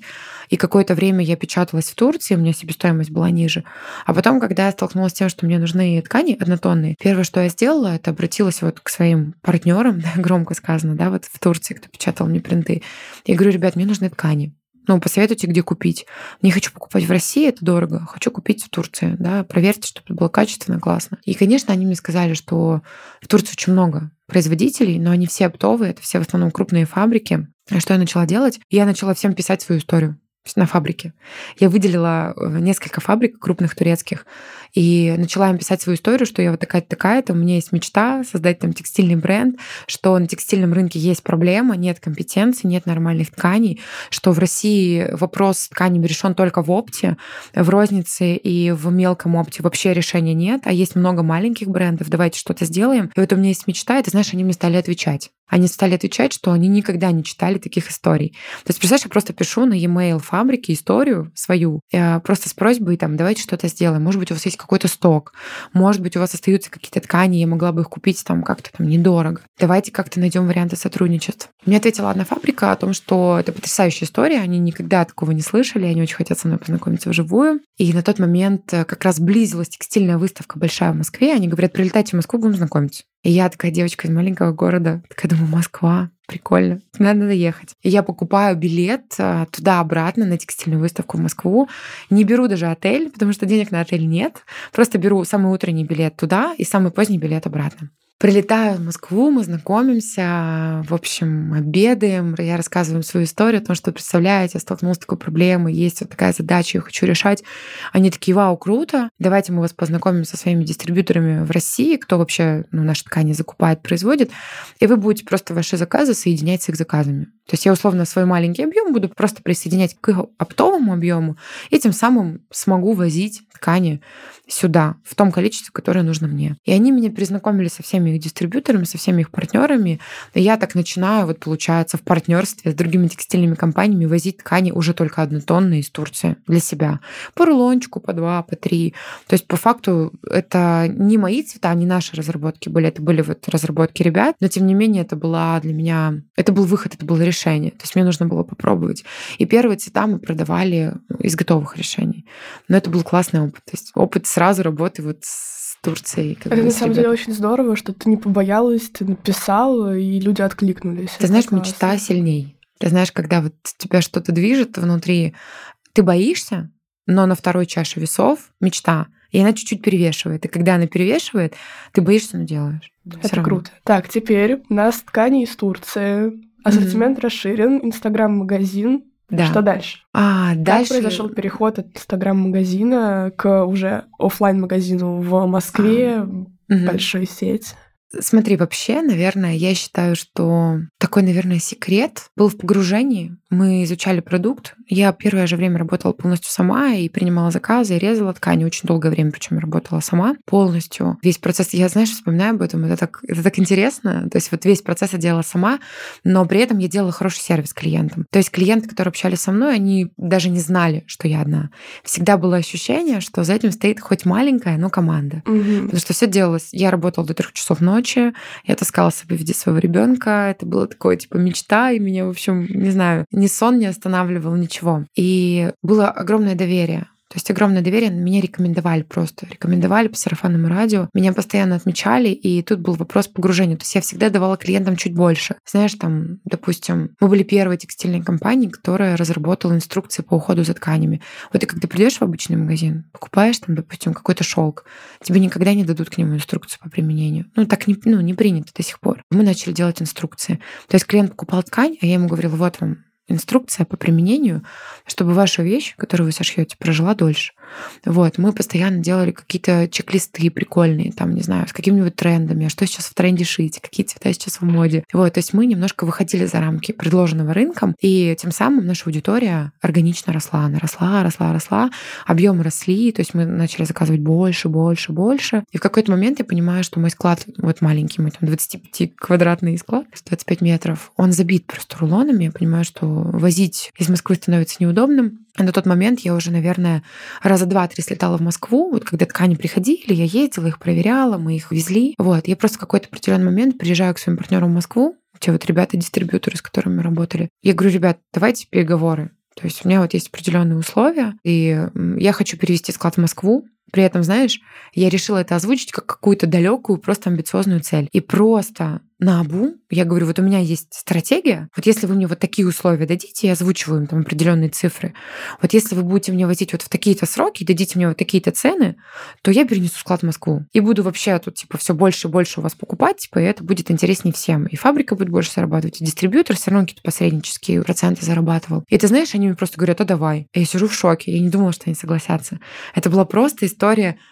И какое-то время я печаталась в Турции, у меня себестоимость была ниже. А потом, когда я столкнулась с тем, что мне нужны ткани однотонные, первое, что я сделала, это обратилась вот к своим партнерам, да, громко сказано, да, вот в Турции, кто печатал мне принты. Я говорю, ребят, мне нужны ткани ну, посоветуйте, где купить. Не хочу покупать в России, это дорого. Хочу купить в Турции, да, проверьте, чтобы это было качественно, классно. И, конечно, они мне сказали, что в Турции очень много производителей, но они все оптовые, это все в основном крупные фабрики. А что я начала делать? Я начала всем писать свою историю на фабрике. Я выделила э, несколько фабрик крупных турецких и начала им писать свою историю, что я вот такая-то, такая-то, у меня есть мечта создать там текстильный бренд, что на текстильном рынке есть проблема, нет компетенции, нет нормальных тканей, что в России вопрос с тканями решен только в опте, в рознице и в мелком опте вообще решения нет, а есть много маленьких брендов, давайте что-то сделаем. И вот у меня есть мечта, и ты знаешь, они мне стали отвечать они стали отвечать, что они никогда не читали таких историй. То есть, представляешь, я просто пишу на e-mail фабрики историю свою, просто с просьбой, там, давайте что-то сделаем. Может быть, у вас есть какой-то сток, может быть, у вас остаются какие-то ткани, я могла бы их купить там как-то там недорого. Давайте как-то найдем варианты сотрудничества. Мне ответила одна фабрика о том, что это потрясающая история, они никогда такого не слышали, они очень хотят со мной познакомиться вживую. И на тот момент э, как раз близилась текстильная выставка большая в Москве, они говорят, прилетайте в Москву, будем знакомиться. И я такая девочка из маленького города, такая думаю, Москва, прикольно, надо, надо ехать. И я покупаю билет а, туда-обратно на текстильную выставку в Москву. Не беру даже отель, потому что денег на отель нет. Просто беру самый утренний билет туда и самый поздний билет обратно. Прилетаю в Москву, мы знакомимся, в общем, обедаем, я рассказываю свою историю о том, что, представляете, я столкнулась с такой проблемой, есть вот такая задача, я хочу решать. Они такие, вау, круто, давайте мы вас познакомим со своими дистрибьюторами в России, кто вообще ну, наши ткани закупает, производит, и вы будете просто ваши заказы соединять с их заказами. То есть я условно свой маленький объем буду просто присоединять к оптовому объему, и тем самым смогу возить ткани сюда, в том количестве, которое нужно мне. И они меня перезнакомили со всеми их дистрибьюторами, со всеми их партнерами. И я так начинаю, вот получается, в партнерстве с другими текстильными компаниями возить ткани уже только однотонные из Турции для себя. По рулончику, по два, по три. То есть, по факту, это не мои цвета, не наши разработки были, это были вот разработки ребят, но тем не менее это была для меня, это был выход, это было решение. То есть мне нужно было попробовать. И первые цвета мы продавали из готовых решений. Но это был классный опыт. То есть опыт сразу работы вот с Турцией. Как это на самом деле очень здорово, что ты не побоялась, ты написала, и люди откликнулись. Ты знаешь, классно. мечта сильней. Ты знаешь, когда вот тебя что-то движет внутри, ты боишься, но на второй чаше весов мечта, и она чуть-чуть перевешивает. И когда она перевешивает, ты боишься, но делаешь. Это круто. Так, теперь у нас ткани из Турции. Ассортимент mm-hmm. расширен, инстаграм-магазин, да. Что дальше? А, дальше... Как произошел переход от инстаграм-магазина к уже офлайн магазину в Москве, а, большой сеть? Смотри, вообще, наверное, я считаю, что такой, наверное, секрет был в погружении. Мы изучали продукт. Я первое же время работала полностью сама и принимала заказы, и резала ткани. Очень долгое время, причем работала сама полностью. Весь процесс, я, знаешь, вспоминаю об этом, это так, это так интересно. То есть вот весь процесс я делала сама, но при этом я делала хороший сервис клиентам. То есть клиенты, которые общались со мной, они даже не знали, что я одна. Всегда было ощущение, что за этим стоит хоть маленькая, но команда. Угу. Потому что все делалось. Я работала до трех часов ночи. Я таскала себе в своего ребенка. Это было такое, типа, мечта, и меня, в общем, не знаю, ни сон не останавливал, ничего. И было огромное доверие. То есть огромное доверие, меня рекомендовали просто, рекомендовали по сарафанному радио, меня постоянно отмечали, и тут был вопрос погружения. То есть я всегда давала клиентам чуть больше. Знаешь, там, допустим, мы были первой текстильной компанией, которая разработала инструкции по уходу за тканями. Вот и когда придешь в обычный магазин, покупаешь там, допустим, какой-то шелк, тебе никогда не дадут к нему инструкцию по применению. Ну, так не, ну, не принято до сих пор. Мы начали делать инструкции. То есть клиент покупал ткань, а я ему говорила, вот вам инструкция по применению, чтобы ваша вещь, которую вы сошьете, прожила дольше. Вот, мы постоянно делали какие-то чек-листы прикольные, там, не знаю, с какими-нибудь трендами, а что сейчас в тренде шить, какие цвета сейчас в моде. Вот, то есть мы немножко выходили за рамки предложенного рынком, и тем самым наша аудитория органично росла. Она росла, росла, росла, объемы росли, то есть мы начали заказывать больше, больше, больше. И в какой-то момент я понимаю, что мой склад, вот маленький, мой там 25-квадратный склад, 25 метров, он забит просто рулонами. Я понимаю, что возить из Москвы становится неудобным. На тот момент я уже, наверное, раза два-три слетала в Москву. Вот когда ткани приходили, я ездила, их проверяла, мы их везли. Вот. Я просто в какой-то определенный момент приезжаю к своим партнерам в Москву, те вот ребята-дистрибьюторы, с которыми мы работали. Я говорю, ребят, давайте переговоры. То есть у меня вот есть определенные условия, и я хочу перевести склад в Москву, при этом, знаешь, я решила это озвучить как какую-то далекую, просто амбициозную цель. И просто на обу я говорю, вот у меня есть стратегия, вот если вы мне вот такие условия дадите, я озвучиваю им там определенные цифры, вот если вы будете мне возить вот в такие-то сроки, дадите мне вот такие-то цены, то я перенесу склад в Москву. И буду вообще тут типа все больше и больше у вас покупать, типа, и это будет интереснее всем. И фабрика будет больше зарабатывать, и дистрибьютор все равно какие-то посреднические проценты зарабатывал. И ты знаешь, они мне просто говорят, а давай. И я сижу в шоке, я не думала, что они согласятся. Это была просто история,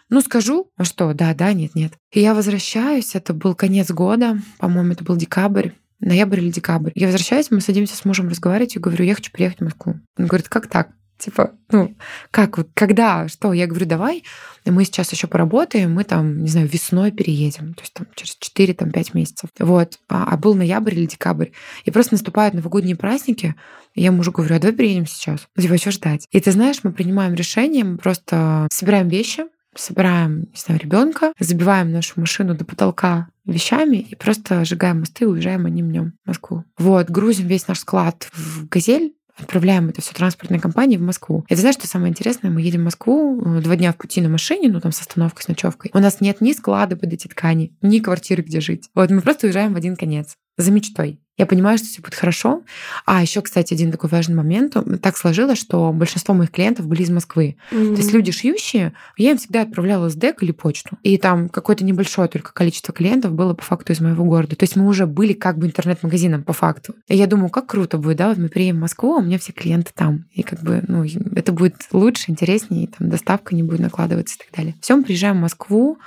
ну скажу, а что, да, да, нет, нет. И я возвращаюсь, это был конец года, по-моему, это был декабрь, ноябрь или декабрь. Я возвращаюсь, мы садимся с мужем разговаривать, и говорю, я хочу приехать в Москву. Он говорит, как так? Типа, ну, как вот, когда, что? Я говорю, давай, мы сейчас еще поработаем, мы там, не знаю, весной переедем, то есть там через 4-5 там, месяцев. Вот. А, а был ноябрь или декабрь. И просто наступают новогодние праздники, и я мужу говорю, а давай приедем сейчас. Типа, что ждать? И ты знаешь, мы принимаем решение, мы просто собираем вещи, собираем, не знаю, ребенка, забиваем нашу машину до потолка вещами и просто сжигаем мосты и уезжаем одним днем в Москву. Вот, грузим весь наш склад в «Газель», отправляем это все транспортной компании в Москву. Ты знаешь, что самое интересное? Мы едем в Москву э, два дня в пути на машине, ну там с остановкой, с ночевкой. У нас нет ни склада под эти ткани, ни квартиры, где жить. Вот мы просто уезжаем в один конец за мечтой. Я понимаю, что все будет хорошо. А еще, кстати, один такой важный момент. Так сложилось, что большинство моих клиентов были из Москвы. Mm-hmm. То есть люди шьющие, я им всегда отправляла СДЭК или почту. И там какое-то небольшое только количество клиентов было по факту из моего города. То есть мы уже были как бы интернет-магазином по факту. И я думаю, как круто будет, да, вот мы приедем в Москву, а у меня все клиенты там. И как бы, ну, это будет лучше, интереснее, и там доставка не будет накладываться и так далее. Все, мы приезжаем в Москву,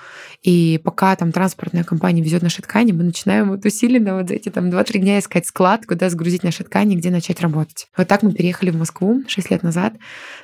и пока там транспортная компания везет наши ткани, мы начинаем вот усиленно вот за эти там 2-3 дня искать склад, куда сгрузить наши ткани, где начать работать. Вот так мы переехали в Москву 6 лет назад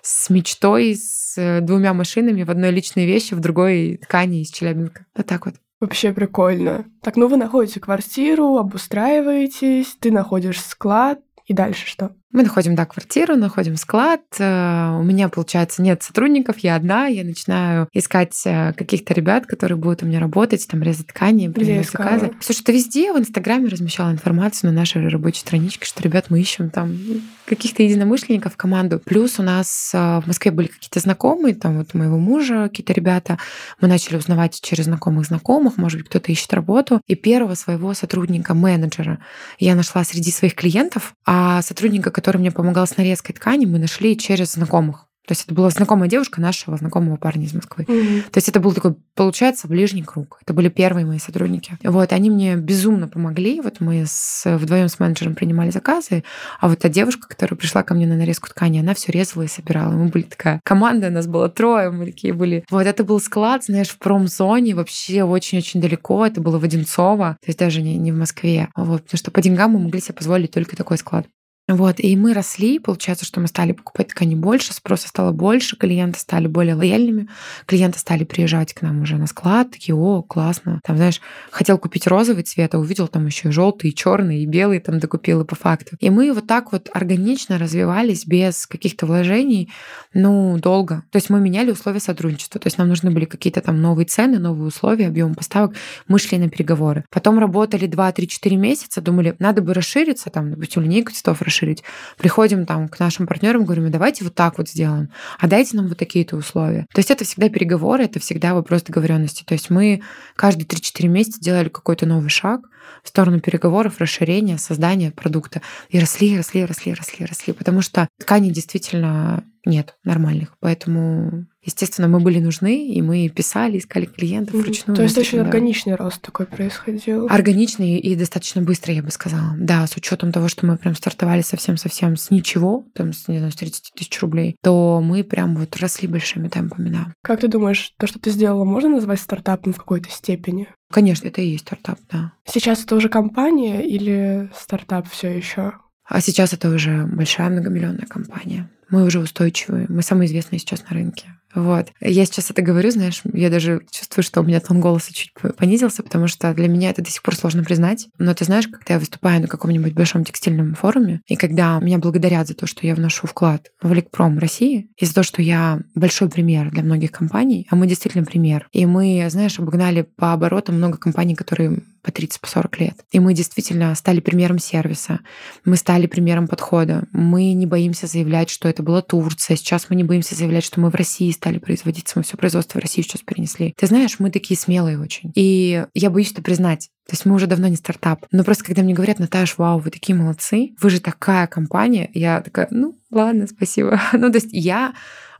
с мечтой, с э, двумя машинами в одной личной вещи, в другой ткани из Челябинска. Вот так вот. Вообще прикольно. Так, ну вы находите квартиру, обустраиваетесь, ты находишь склад, и дальше что? Мы находим, да, квартиру, находим склад. Э, у меня, получается, нет сотрудников, я одна. Я начинаю искать э, каких-то ребят, которые будут у меня работать, там, резать ткани, принимать заказы. Слушай, ты везде в Инстаграме размещала информацию на нашей рабочей страничке, что, ребят, мы ищем там каких-то единомышленников в команду. Плюс у нас э, в Москве были какие-то знакомые, там вот у моего мужа какие-то ребята. Мы начали узнавать через знакомых знакомых, может быть, кто-то ищет работу. И первого своего сотрудника, менеджера, я нашла среди своих клиентов, а сотрудника, который мне помогал с нарезкой ткани, мы нашли через знакомых. То есть это была знакомая девушка нашего знакомого парня из Москвы. Mm-hmm. То есть это был такой, получается, ближний круг. Это были первые мои сотрудники. Вот, они мне безумно помогли. Вот мы с, вдвоем с менеджером принимали заказы, а вот та девушка, которая пришла ко мне на нарезку ткани, она все резала и собирала. Мы были такая команда, нас было трое, мы такие были. Вот это был склад, знаешь, в промзоне, вообще очень-очень далеко. Это было в Одинцово, то есть даже не, не в Москве. Вот, потому что по деньгам мы могли себе позволить только такой склад. Вот, и мы росли, получается, что мы стали покупать ткани больше, спроса стало больше, клиенты стали более лояльными, клиенты стали приезжать к нам уже на склад, такие, о, классно. Там, знаешь, хотел купить розовый цвет, а увидел там еще и желтый, и черный, и белый там докупил, и по факту. И мы вот так вот органично развивались без каких-то вложений, ну, долго. То есть мы меняли условия сотрудничества, то есть нам нужны были какие-то там новые цены, новые условия, объем поставок. Мы шли на переговоры. Потом работали 2-3-4 месяца, думали, надо бы расшириться, там, допустим, линейку цветов расширить, расширить. Приходим там к нашим партнерам, говорим, «А давайте вот так вот сделаем, а дайте нам вот такие-то условия. То есть это всегда переговоры, это всегда вопрос договоренности. То есть мы каждые 3-4 месяца делали какой-то новый шаг, в сторону переговоров, расширения, создания продукта. И росли, росли, росли, росли, росли. Потому что тканей действительно нет нормальных. Поэтому, естественно, мы были нужны, и мы писали, искали клиентов вручную. То есть очень органичный рост такой происходил. Органичный и достаточно быстрый, я бы сказала. Да, с учетом того, что мы прям стартовали совсем-совсем с ничего, там, с, не знаю, с 30 тысяч рублей, то мы прям вот росли большими темпами, да. Как ты думаешь, то, что ты сделала, можно назвать стартапом в какой-то степени? Конечно, это и есть стартап, да. Сейчас это уже компания или стартап все еще? А сейчас это уже большая многомиллионная компания. Мы уже устойчивые, мы самые известные сейчас на рынке. Вот. Я сейчас это говорю, знаешь, я даже чувствую, что у меня тон голоса чуть понизился, потому что для меня это до сих пор сложно признать. Но ты знаешь, когда я выступаю на каком-нибудь большом текстильном форуме, и когда меня благодарят за то, что я вношу вклад в Ликпром России, и за то, что я большой пример для многих компаний, а мы действительно пример. И мы, знаешь, обогнали по оборотам много компаний, которые по 30, по 40 лет. И мы действительно стали примером сервиса, мы стали примером подхода. Мы не боимся заявлять, что это была Турция. Сейчас мы не боимся заявлять, что мы в России стали производиться, мы все производство в Россию сейчас перенесли. Ты знаешь, мы такие смелые очень. И я боюсь это признать. То есть мы уже давно не стартап. Но просто когда мне говорят, Наташ, вау, вы такие молодцы, вы же такая компания, я такая, ну, ладно, спасибо. ну, то есть я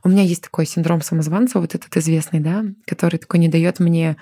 у меня есть такой синдром самозванца, вот этот известный, да, который такой не дает мне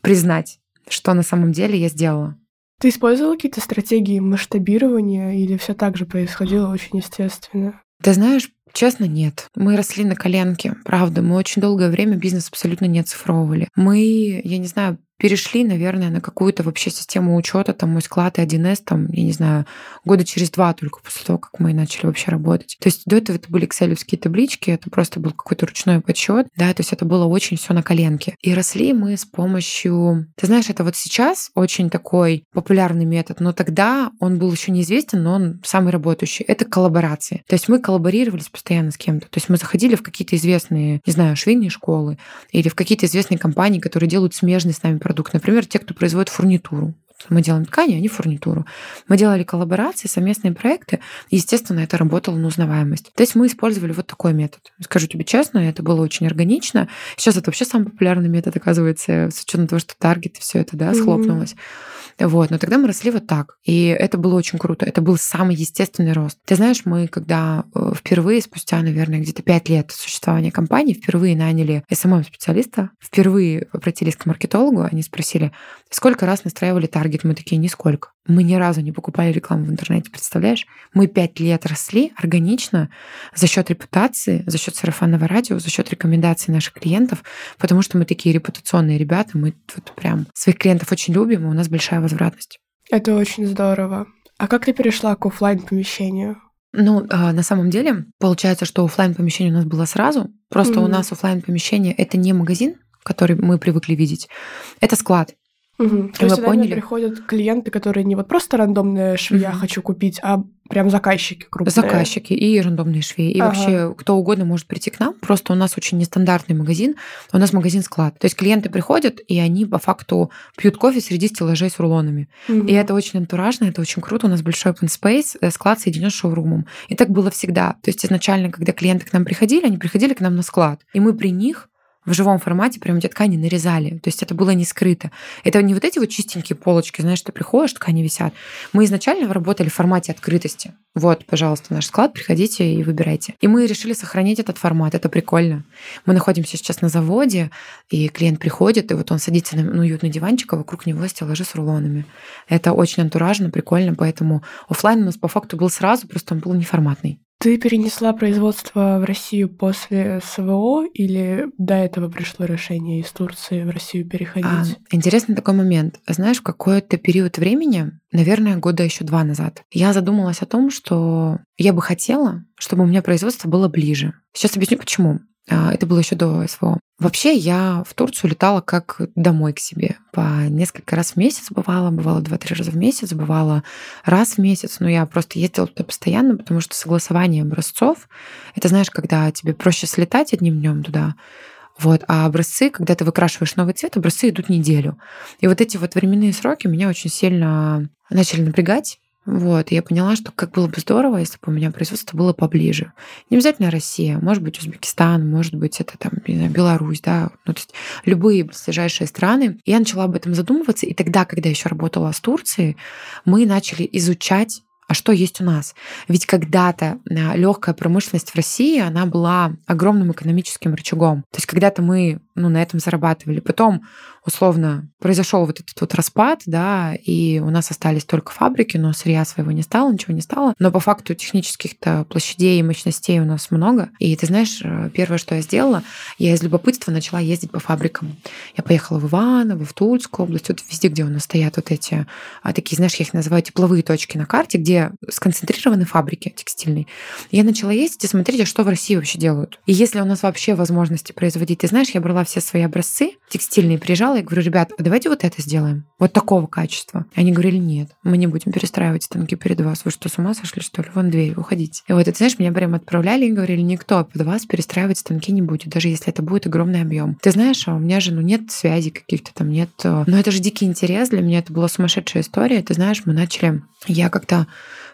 признать что на самом деле я сделала. Ты использовала какие-то стратегии масштабирования или все так же происходило очень естественно? Ты знаешь, Честно, нет. Мы росли на коленке, правда. Мы очень долгое время бизнес абсолютно не оцифровывали. Мы, я не знаю, перешли, наверное, на какую-то вообще систему учета, там мой склад и 1С, там, я не знаю, года через два только после того, как мы начали вообще работать. То есть до этого это были экселевские таблички, это просто был какой-то ручной подсчет, да, то есть это было очень все на коленке. И росли мы с помощью, ты знаешь, это вот сейчас очень такой популярный метод, но тогда он был еще неизвестен, но он самый работающий. Это коллаборации. То есть мы коллаборировались постоянно с кем-то. То есть мы заходили в какие-то известные, не знаю, швейные школы или в какие-то известные компании, которые делают смежный с нами продукт. Например, те, кто производит фурнитуру. Мы делаем ткани, они фурнитуру. Мы делали коллаборации, совместные проекты. Естественно, это работало на узнаваемость. То есть мы использовали вот такой метод. Скажу тебе честно, это было очень органично. Сейчас это вообще самый популярный метод, оказывается, с учетом того, что таргет и все это да, схлопнулось. Mm-hmm. Вот. Но тогда мы росли вот так. И это было очень круто. Это был самый естественный рост. Ты знаешь, мы когда э, впервые, спустя, наверное, где-то пять лет существования компании, впервые наняли SMM-специалиста, впервые обратились к маркетологу, они спросили, сколько раз настраивали таргет? Мы такие, нисколько. Мы ни разу не покупали рекламу в интернете, представляешь? Мы пять лет росли органично за счет репутации, за счет сарафанного радио, за счет рекомендаций наших клиентов, потому что мы такие репутационные ребята, мы вот прям своих клиентов очень любим, и у нас большая возвратность. Это очень здорово. А как ты перешла к офлайн помещению? Ну, а, на самом деле, получается, что офлайн помещение у нас было сразу. Просто mm-hmm. у нас офлайн помещение это не магазин, который мы привыкли видеть, это склад. Угу. То есть поняли? приходят клиенты, которые не вот просто рандомные швея угу. хочу купить, а прям заказчики крупные. Заказчики и рандомные швеи. И ага. вообще кто угодно может прийти к нам. Просто у нас очень нестандартный магазин. У нас магазин-склад. То есть клиенты приходят, и они по факту пьют кофе среди стеллажей с рулонами. Угу. И это очень антуражно, это очень круто. У нас большой open space, э, склад соединен с шоурумом. И так было всегда. То есть изначально, когда клиенты к нам приходили, они приходили к нам на склад. И мы при них в живом формате прям эти ткани нарезали. То есть это было не скрыто. Это не вот эти вот чистенькие полочки, знаешь, ты приходишь, ткани висят. Мы изначально работали в формате открытости. Вот, пожалуйста, наш склад, приходите и выбирайте. И мы решили сохранить этот формат. Это прикольно. Мы находимся сейчас на заводе, и клиент приходит, и вот он садится на уютный диванчик, а вокруг него стеллажи с рулонами. Это очень антуражно, прикольно, поэтому офлайн у нас по факту был сразу, просто он был неформатный. Ты перенесла производство в Россию после СВО или до этого пришло решение из Турции в Россию переходить? А, интересный такой момент. Знаешь, в какой-то период времени, наверное, года еще два назад, я задумалась о том, что я бы хотела, чтобы у меня производство было ближе. Сейчас объясню почему. А, это было еще до СВО. Вообще я в Турцию летала как домой к себе. По несколько раз в месяц бывало, бывало два-три раза в месяц, бывало раз в месяц. Но я просто ездила туда постоянно, потому что согласование образцов, это знаешь, когда тебе проще слетать одним днем туда, вот. А образцы, когда ты выкрашиваешь новый цвет, образцы идут неделю. И вот эти вот временные сроки меня очень сильно начали напрягать. Вот, я поняла, что как было бы здорово, если бы у меня производство было поближе. Не обязательно Россия, может быть, Узбекистан, может быть, это там, не знаю, Беларусь, да, ну, то есть любые ближайшие страны. И я начала об этом задумываться, и тогда, когда еще работала с Турцией, мы начали изучать а что есть у нас? Ведь когда-то а, легкая промышленность в России, она была огромным экономическим рычагом. То есть когда-то мы ну, на этом зарабатывали. Потом условно произошел вот этот вот распад, да, и у нас остались только фабрики, но сырья своего не стало, ничего не стало. Но по факту технических-то площадей и мощностей у нас много. И ты знаешь, э, первое, что я сделала, я из любопытства начала ездить по фабрикам. Я поехала в Иваново, в Тульскую область, вот везде, где у нас стоят вот эти а, такие, знаешь, я их называю тепловые точки на карте, где сконцентрированы фабрики текстильные. Я начала ездить и смотреть, а что в России вообще делают. И если у нас вообще возможности производить, ты знаешь, я брала все свои образцы текстильные, приезжала и говорю, ребят, а давайте вот это сделаем. Вот такого качества. И они говорили, нет, мы не будем перестраивать станки перед вас. Вы что, с ума сошли, что ли? Вон дверь, уходите. И вот это, знаешь, меня прям отправляли и говорили, никто под вас перестраивать станки не будет, даже если это будет огромный объем. Ты знаешь, а у меня же ну, нет связи каких-то там, нет... Э, но это же дикий интерес. Для меня это была сумасшедшая история. Ты знаешь, мы начали... Я как-то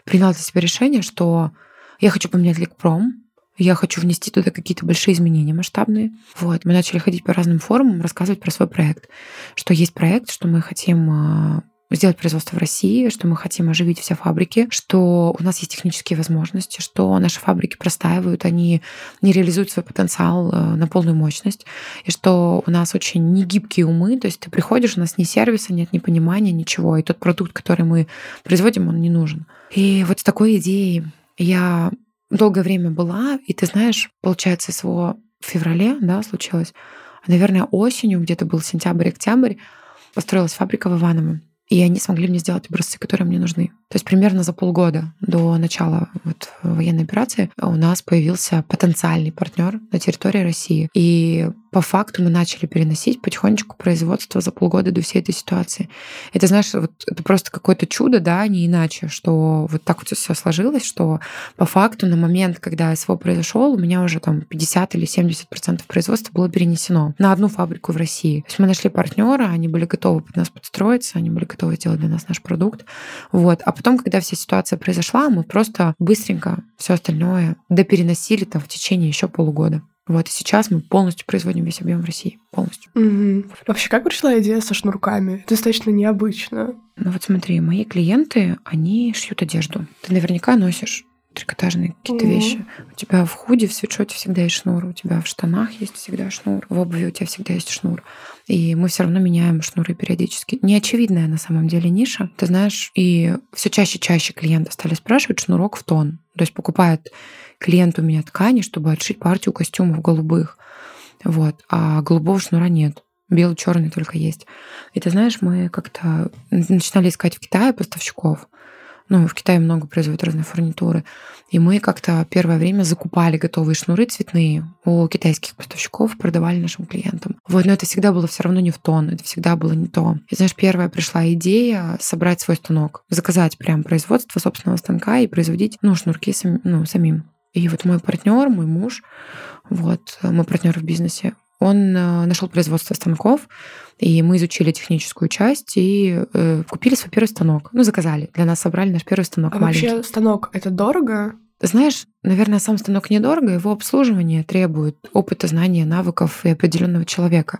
приняла для себя решение, что я хочу поменять Ликпром, я хочу внести туда какие-то большие изменения масштабные. Вот. Мы начали ходить по разным форумам, рассказывать про свой проект. Что есть проект, что мы хотим а, сделать производство в России, что мы хотим оживить все фабрики, что у нас есть технические возможности, что наши фабрики простаивают, они не реализуют свой потенциал э, на полную мощность, и что у нас очень негибкие умы, то есть ты приходишь, у нас ни сервиса нет, ни понимания, ничего, и тот продукт, который мы производим, он не нужен. И вот с такой идеей я долгое время была, и ты знаешь, получается, СВО в феврале, да, случилось, а, наверное, осенью, где-то был сентябрь-октябрь, построилась фабрика в Иваново. И они смогли мне сделать образцы, которые мне нужны. То есть примерно за полгода до начала вот военной операции у нас появился потенциальный партнер на территории России. И по факту мы начали переносить потихонечку производство за полгода до всей этой ситуации. Это, знаешь, вот это просто какое-то чудо, да, не иначе, что вот так вот все сложилось, что по факту на момент, когда СВО произошел, у меня уже там 50 или 70 процентов производства было перенесено на одну фабрику в России. То есть мы нашли партнера, они были готовы под нас подстроиться, они были готовы сделать для нас наш продукт. Вот. А потом, когда вся ситуация произошла, мы просто быстренько все остальное допереносили там в течение еще полугода. Вот, и сейчас мы полностью производим весь объем в России. Полностью. Угу. Вообще, как пришла идея со шнурками? Это достаточно необычно. Ну вот смотри, мои клиенты, они шьют одежду. Ты наверняка носишь трикотажные какие-то угу. вещи. У тебя в худи, в свитшоте всегда есть шнур, у тебя в штанах есть всегда шнур, в обуви у тебя всегда есть шнур. И мы все равно меняем шнуры периодически. Неочевидная на самом деле ниша, ты знаешь, и все чаще и чаще клиенты стали спрашивать шнурок в тон. То есть покупают клиент у меня ткани, чтобы отшить партию костюмов голубых. Вот. А голубого шнура нет. Белый, черный только есть. И ты знаешь, мы как-то начинали искать в Китае поставщиков. Ну, в Китае много производят разной фурнитуры. И мы как-то первое время закупали готовые шнуры цветные у китайских поставщиков, продавали нашим клиентам. Вот, но это всегда было все равно не в тон, это всегда было не то. И знаешь, первая пришла идея собрать свой станок, заказать прям производство собственного станка и производить, ну, шнурки сам, ну, самим. И вот мой партнер, мой муж, вот, мы партнеры в бизнесе, он э, нашел производство станков, и мы изучили техническую часть и э, купили свой первый станок. Ну, заказали. Для нас собрали наш первый станок а маленький. Вообще станок это дорого? Знаешь, наверное, сам станок недорого, его обслуживание требует опыта, знания, навыков и определенного человека.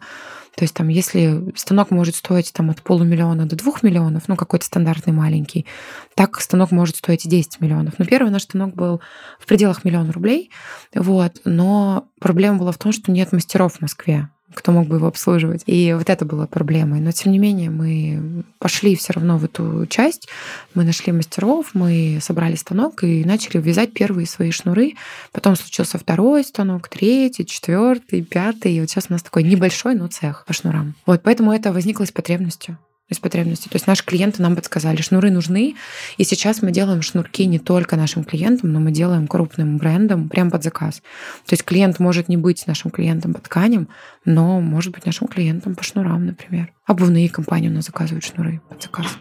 То есть там, если станок может стоить там, от полумиллиона до двух миллионов, ну, какой-то стандартный маленький, так станок может стоить и 10 миллионов. Но первый наш станок был в пределах миллиона рублей, вот, но проблема была в том, что нет мастеров в Москве кто мог бы его обслуживать. И вот это было проблемой. Но тем не менее мы пошли все равно в эту часть. Мы нашли мастеров, мы собрали станок и начали вязать первые свои шнуры. Потом случился второй станок, третий, четвертый, пятый. И вот сейчас у нас такой небольшой, но цех по шнурам. Вот поэтому это возникло из потребностью из потребностей. То есть наши клиенты нам подсказали, шнуры нужны, и сейчас мы делаем шнурки не только нашим клиентам, но мы делаем крупным брендом прямо под заказ. То есть клиент может не быть нашим клиентом по тканям, но может быть нашим клиентом по шнурам, например. Обувные компании у нас заказывают шнуры под заказ.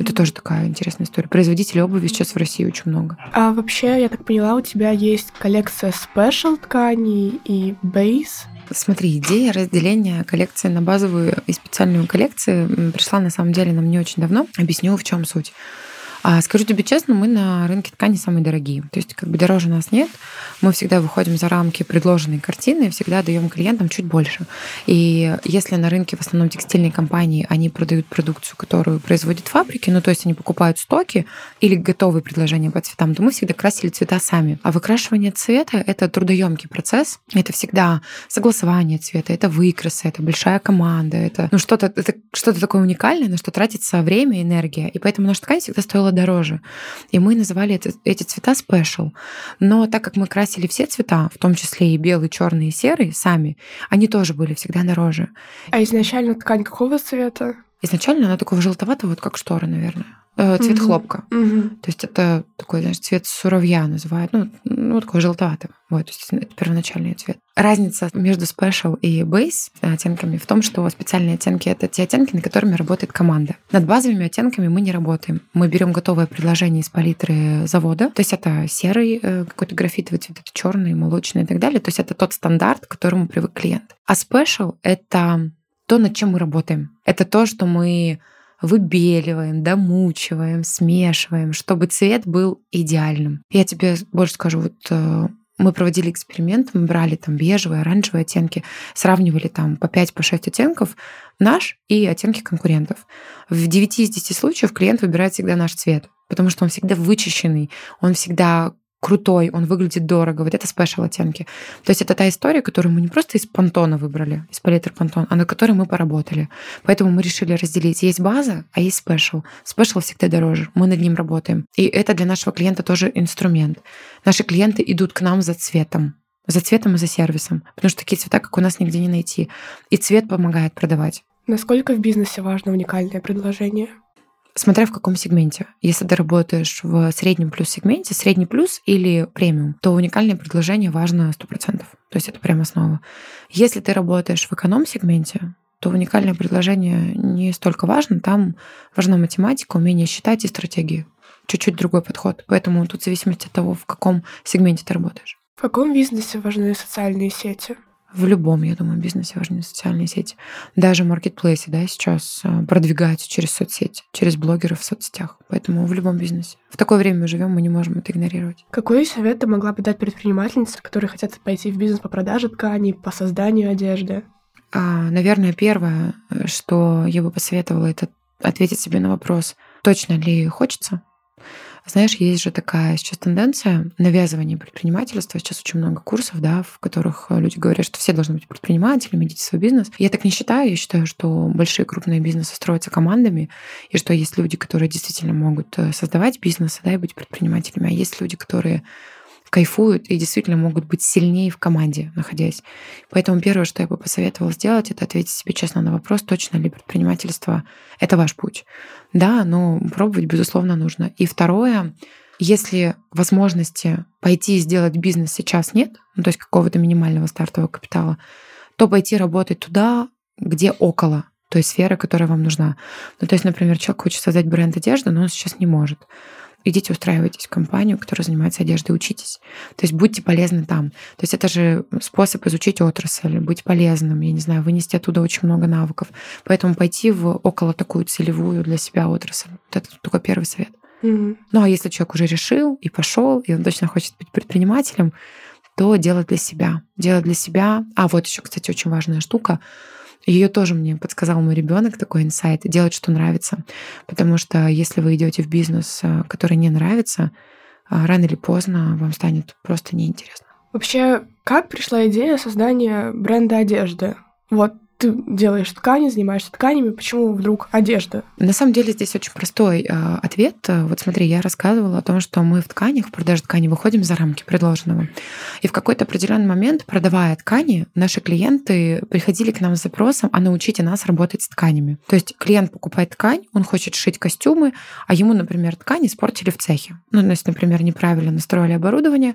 Это тоже такая интересная история. Производителей обуви сейчас в России очень много. А вообще, я так поняла, у тебя есть коллекция спешл тканей и бейс. Смотри, идея разделения коллекции на базовую и специальную коллекции пришла на самом деле нам не очень давно. Объясню, в чем суть. А скажу тебе честно, мы на рынке ткани самые дорогие. То есть как бы дороже нас нет. Мы всегда выходим за рамки предложенной картины и всегда даем клиентам чуть больше. И если на рынке в основном текстильные компании, они продают продукцию, которую производят фабрики, ну то есть они покупают стоки или готовые предложения по цветам, то мы всегда красили цвета сами. А выкрашивание цвета — это трудоемкий процесс. Это всегда согласование цвета, это выкрасы, это большая команда, это ну, что-то это что-то такое уникальное, на что тратится время энергия. И поэтому наша ткань всегда стоила дороже. И мы называли это, эти цвета special. Но так как мы красили все цвета, в том числе и белый, черный и серый, сами, они тоже были всегда дороже. А изначально ткань какого цвета? Изначально она такого желтоватого, вот как шторы, наверное. Э, цвет угу. хлопка. Угу. То есть это такой, знаешь, цвет суровья называют. Ну, ну такой желтоватый. Вот, то есть это первоначальный цвет. Разница между Special и Base оттенками в том, что специальные оттенки — это те оттенки, над которыми работает команда. Над базовыми оттенками мы не работаем. Мы берем готовое предложение из палитры завода. То есть это серый э, какой-то графитовый цвет, это черный, молочный и так далее. То есть это тот стандарт, к которому привык клиент. А Special — это то, над чем мы работаем. Это то, что мы выбеливаем, домучиваем, смешиваем, чтобы цвет был идеальным. Я тебе больше скажу, вот э, мы проводили эксперимент, мы брали там бежевые, оранжевые оттенки, сравнивали там по 5-6 по оттенков наш и оттенки конкурентов. В 9 из 10 случаев клиент выбирает всегда наш цвет, потому что он всегда вычищенный, он всегда крутой, он выглядит дорого. Вот это special оттенки. То есть это та история, которую мы не просто из Pantone выбрали, из палитры Pantone, а на которой мы поработали. Поэтому мы решили разделить. Есть база, а есть special. Special всегда дороже. Мы над ним работаем. И это для нашего клиента тоже инструмент. Наши клиенты идут к нам за цветом за цветом и за сервисом, потому что такие цвета, как у нас, нигде не найти. И цвет помогает продавать. Насколько в бизнесе важно уникальное предложение? Смотря в каком сегменте. Если ты работаешь в среднем плюс сегменте, средний плюс или премиум, то уникальное предложение важно 100%. То есть это прям основа. Если ты работаешь в эконом-сегменте, то уникальное предложение не столько важно. Там важна математика, умение считать и стратегии. Чуть-чуть другой подход. Поэтому тут в зависимости от того, в каком сегменте ты работаешь. В каком бизнесе важны социальные сети? В любом, я думаю, бизнесе важны социальные сети. Даже маркетплейсы, да, сейчас э, продвигаются через соцсети, через блогеров в соцсетях. Поэтому в любом бизнесе. В такое время мы живем, мы не можем это игнорировать. Какой совет ты могла бы дать предпринимательнице, которые хотят пойти в бизнес по продаже тканей, по созданию одежды? А, наверное, первое, э, что я бы посоветовала, это ответить себе на вопрос, точно ли хочется знаешь, есть же такая сейчас тенденция навязывания предпринимательства. Сейчас очень много курсов, да, в которых люди говорят, что все должны быть предпринимателями, идите в свой бизнес. Я так не считаю. Я считаю, что большие крупные бизнесы строятся командами, и что есть люди, которые действительно могут э, создавать бизнесы, да, и быть предпринимателями, а есть люди, которые кайфуют и действительно могут быть сильнее в команде, находясь. Поэтому первое, что я бы посоветовала сделать, это ответить себе честно на вопрос, точно ли предпринимательство — это ваш путь. Да, но пробовать, безусловно, нужно. И второе, если возможности пойти и сделать бизнес сейчас нет, ну, то есть какого-то минимального стартового капитала, то пойти работать туда, где около той сферы, которая вам нужна. Ну, то есть, например, человек хочет создать бренд одежды, но он сейчас не может идите устраивайтесь в компанию, которая занимается одеждой, учитесь. То есть будьте полезны там. То есть это же способ изучить отрасль, быть полезным, я не знаю, вынести оттуда очень много навыков. Поэтому пойти в около такую целевую для себя отрасль. Вот это такой первый совет. Mm-hmm. Ну а если человек уже решил и пошел, и он точно хочет быть предпринимателем, то делать для себя. Делать для себя. А вот еще, кстати, очень важная штука ее тоже мне подсказал мой ребенок такой инсайт, делать, что нравится. Потому что если вы идете в бизнес, э, который не нравится, э, рано или поздно вам станет просто неинтересно. Вообще, как пришла идея создания бренда одежды? Вот ты делаешь ткани, занимаешься тканями, почему вдруг одежда? На самом деле здесь очень простой э, ответ. Вот смотри, я рассказывала о том, что мы в тканях, в продаже ткани выходим за рамки предложенного. И в какой-то определенный момент, продавая ткани, наши клиенты приходили к нам с запросом, а научите нас работать с тканями. То есть клиент покупает ткань, он хочет шить костюмы, а ему, например, ткани испортили в цехе. Ну, то есть, например, неправильно настроили оборудование,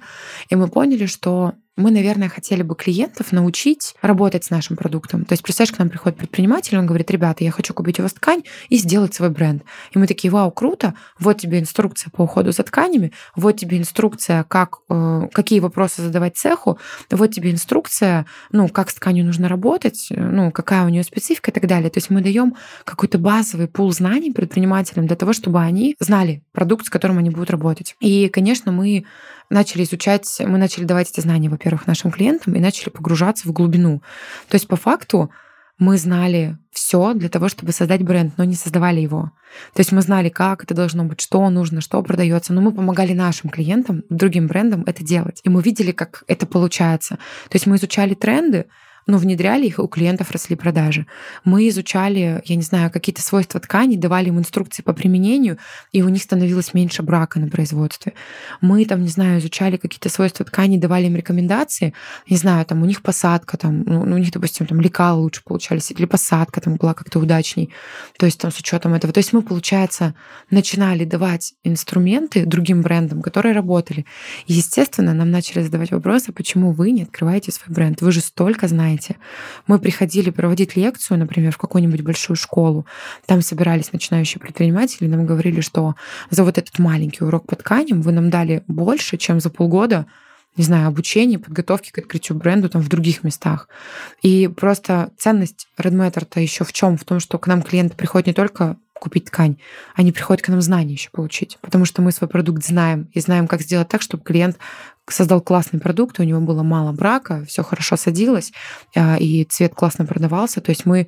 и мы поняли, что мы, наверное, хотели бы клиентов научить работать с нашим продуктом. То есть, представляешь, к нам приходит предприниматель, он говорит, ребята, я хочу купить у вас ткань и сделать свой бренд. И мы такие, вау, круто, вот тебе инструкция по уходу за тканями, вот тебе инструкция, как, э, какие вопросы задавать цеху, вот тебе инструкция, ну, как с тканью нужно работать, ну, какая у нее специфика и так далее. То есть мы даем какой-то базовый пул знаний предпринимателям для того, чтобы они знали продукт, с которым они будут работать. И, конечно, мы начали изучать, мы начали давать эти знания, во-первых, нашим клиентам и начали погружаться в глубину. То есть по факту мы знали все для того, чтобы создать бренд, но не создавали его. То есть мы знали, как это должно быть, что нужно, что продается, но мы помогали нашим клиентам, другим брендам это делать. И мы видели, как это получается. То есть мы изучали тренды, но внедряли их, у клиентов росли продажи. Мы изучали, я не знаю, какие-то свойства тканей, давали им инструкции по применению, и у них становилось меньше брака на производстве. Мы там, не знаю, изучали какие-то свойства тканей, давали им рекомендации, не знаю, там у них посадка, там, ну, ну у них, допустим, там лекала лучше получались, или посадка там была как-то удачней, то есть там с учетом этого. То есть мы, получается, начинали давать инструменты другим брендам, которые работали. Естественно, нам начали задавать вопросы, почему вы не открываете свой бренд? Вы же столько знаете знаете. Мы приходили проводить лекцию, например, в какую-нибудь большую школу. Там собирались начинающие предприниматели, нам говорили, что за вот этот маленький урок по тканям вы нам дали больше, чем за полгода не знаю, обучения, подготовки к открытию бренда там в других местах. И просто ценность Red Matter-то еще в чем? В том, что к нам клиенты приходят не только купить ткань, они приходят к нам знания еще получить, потому что мы свой продукт знаем и знаем, как сделать так, чтобы клиент создал классный продукт, у него было мало брака, все хорошо садилось, а, и цвет классно продавался. То есть мы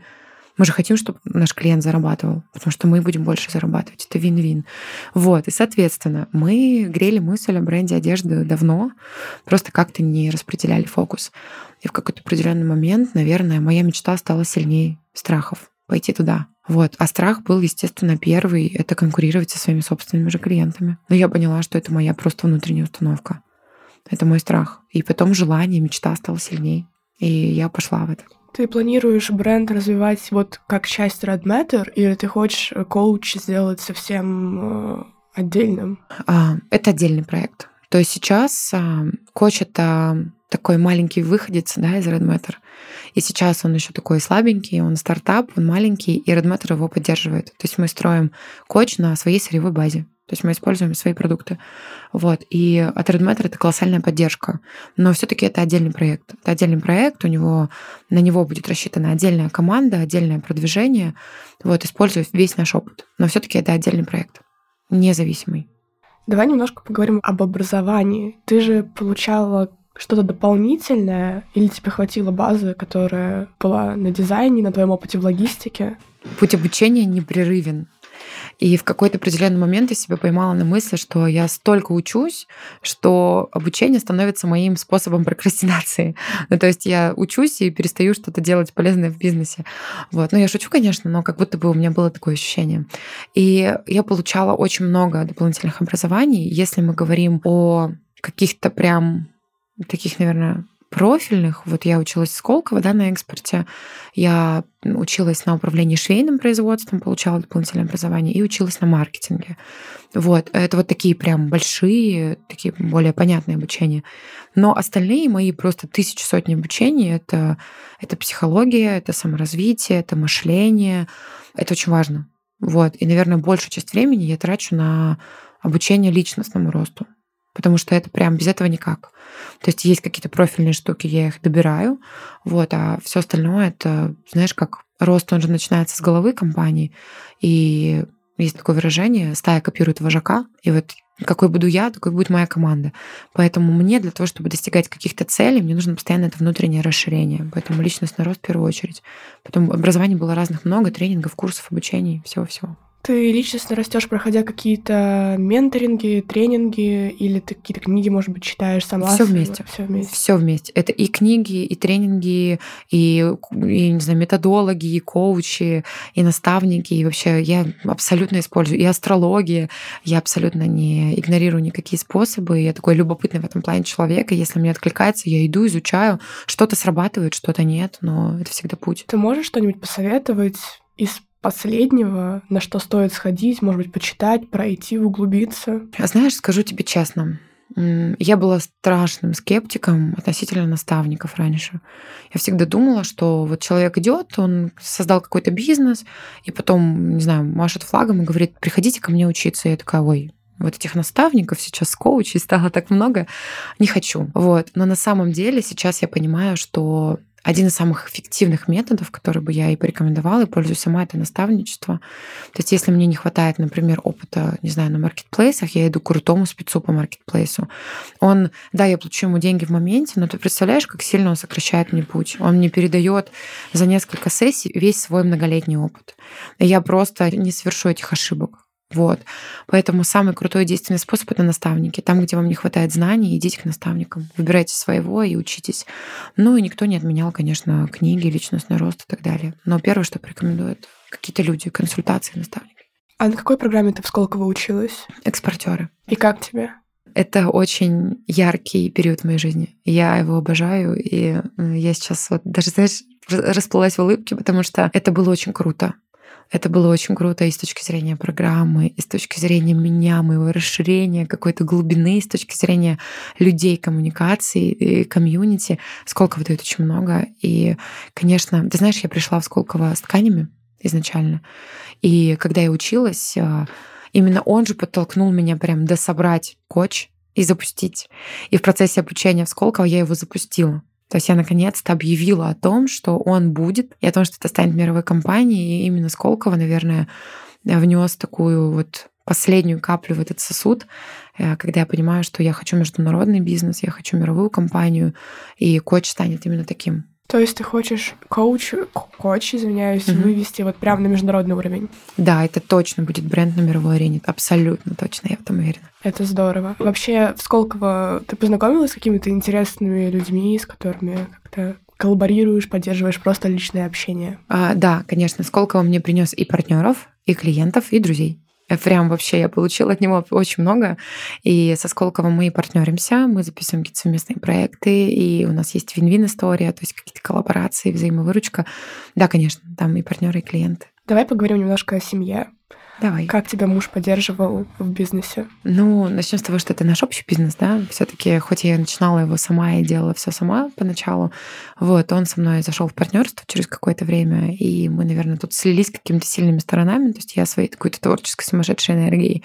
мы же хотим, чтобы наш клиент зарабатывал, потому что мы будем больше зарабатывать. Это вин-вин. Вот. И, соответственно, мы грели мысль о бренде одежды давно, просто как-то не распределяли фокус. И в какой-то определенный момент, наверное, моя мечта стала сильнее страхов пойти туда. Вот. А страх был, естественно, первый — это конкурировать со своими собственными же клиентами. Но я поняла, что это моя просто внутренняя установка. Это мой страх. И потом желание, мечта стала сильней. И я пошла в это. Ты планируешь бренд развивать вот как часть Red Matter, или ты хочешь коуч сделать совсем э, отдельным? А, это отдельный проект. То есть сейчас а, коуч — это такой маленький выходец да, из Red Matter. И сейчас он еще такой слабенький, он стартап, он маленький, и Red Matter его поддерживает. То есть мы строим коуч на своей сырьевой базе. То есть мы используем свои продукты. Вот. И от Redmatter это колоссальная поддержка. Но все-таки это отдельный проект. Это отдельный проект, у него, на него будет рассчитана отдельная команда, отдельное продвижение, вот, используя весь наш опыт. Но все-таки это отдельный проект, независимый. Давай немножко поговорим об образовании. Ты же получала что-то дополнительное, или тебе хватило базы, которая была на дизайне, на твоем опыте в логистике? Путь обучения непрерывен. И в какой-то определенный момент я себя поймала на мысли, что я столько учусь, что обучение становится моим способом прокрастинации. Ну, то есть я учусь и перестаю что-то делать полезное в бизнесе. Вот. Ну, я шучу, конечно, но как будто бы у меня было такое ощущение. И я получала очень много дополнительных образований. Если мы говорим о каких-то прям таких, наверное, профильных. Вот я училась в Сколково, да, на экспорте. Я училась на управлении швейным производством, получала дополнительное образование и училась на маркетинге. Вот, это вот такие прям большие, такие более понятные обучения. Но остальные мои просто тысячи сотни обучений — это, это психология, это саморазвитие, это мышление. Это очень важно. Вот. И, наверное, большую часть времени я трачу на обучение личностному росту потому что это прям без этого никак. То есть есть какие-то профильные штуки, я их добираю, вот, а все остальное это, знаешь, как рост, он же начинается с головы компании, и есть такое выражение, стая копирует вожака, и вот какой буду я, такой будет моя команда. Поэтому мне для того, чтобы достигать каких-то целей, мне нужно постоянно это внутреннее расширение. Поэтому личностный рост в первую очередь. Потом образование было разных много, тренингов, курсов, обучений, всего-всего. Ты личностно растешь, проходя какие-то менторинги, тренинги, или ты какие-то книги, может быть, читаешь сама? Все вместе. Все вместе. Все вместе. Это и книги, и тренинги, и, и не знаю, методологи, и коучи, и наставники. И вообще я абсолютно использую. И астрология. Я абсолютно не игнорирую никакие способы. Я такой любопытный в этом плане человек. И если мне откликается, я иду, изучаю. Что-то срабатывает, что-то нет, но это всегда путь. Ты можешь что-нибудь посоветовать из последнего, на что стоит сходить, может быть, почитать, пройти, углубиться? А знаешь, скажу тебе честно, Я была страшным скептиком относительно наставников раньше. Я всегда думала, что вот человек идет, он создал какой-то бизнес, и потом, не знаю, машет флагом и говорит, приходите ко мне учиться. Я такая, ой, вот этих наставников сейчас коучей стало так много, не хочу. Вот. Но на самом деле сейчас я понимаю, что один из самых эффективных методов, который бы я и порекомендовала, и пользуюсь сама, это наставничество. То есть если мне не хватает, например, опыта, не знаю, на маркетплейсах, я иду к крутому спецу по маркетплейсу. Он, да, я плачу ему деньги в моменте, но ты представляешь, как сильно он сокращает мне путь. Он мне передает за несколько сессий весь свой многолетний опыт. И я просто не совершу этих ошибок. Вот. Поэтому самый крутой действенный способ — это наставники. Там, где вам не хватает знаний, идите к наставникам. Выбирайте своего и учитесь. Ну и никто не отменял, конечно, книги, личностный рост и так далее. Но первое, что порекомендуют какие-то люди, консультации, наставники. А на какой программе ты в Сколково училась? Экспортеры. И как тебе? Это очень яркий период в моей жизни. Я его обожаю, и э, я сейчас вот даже, знаешь, расплылась в улыбке, потому что это было очень круто. Это было очень круто и с точки зрения программы, и с точки зрения меня, моего расширения, какой-то глубины, и с точки зрения людей, коммуникации, и комьюнити. Сколково дает очень много. И, конечно, ты знаешь, я пришла в Сколково с тканями изначально. И когда я училась, а, именно он же подтолкнул меня прям дособрать коч и запустить. И в процессе обучения в Сколково я его запустила. То есть я наконец-то объявила о том, что он будет, и о том, что это станет мировой компанией. И именно Сколково, наверное, внес такую вот последнюю каплю в этот сосуд, э, когда я понимаю, что я хочу международный бизнес, я хочу мировую компанию, и коч станет именно таким. То есть ты хочешь коуч, коуч, извиняюсь, mm-hmm. вывести вот прямо на международный уровень? Да, это точно будет бренд на мировой арене. Абсолютно точно, я в этом уверена. Это здорово. Вообще, в Сколково ты познакомилась с какими-то интересными людьми, с которыми как-то коллаборируешь, поддерживаешь просто личное общение? А, да, конечно. Сколково мне принес и партнеров, и клиентов, и друзей. Прям вообще я получила от него очень много. И со Сколково мы партнеримся, мы записываем какие-то совместные проекты, и у нас есть вин-вин история, то есть какие-то коллаборации, взаимовыручка. Да, конечно, там и партнеры, и клиенты. Давай поговорим немножко о семье. Давай. Как тебя муж поддерживал в бизнесе? Ну, начнем с того, что это наш общий бизнес, да. Все-таки, хоть я начинала его сама и делала все сама поначалу, вот, он со мной зашел в партнерство через какое-то время, и мы, наверное, тут слились какими-то сильными сторонами. То есть я своей какой-то творческой сумасшедшей энергией.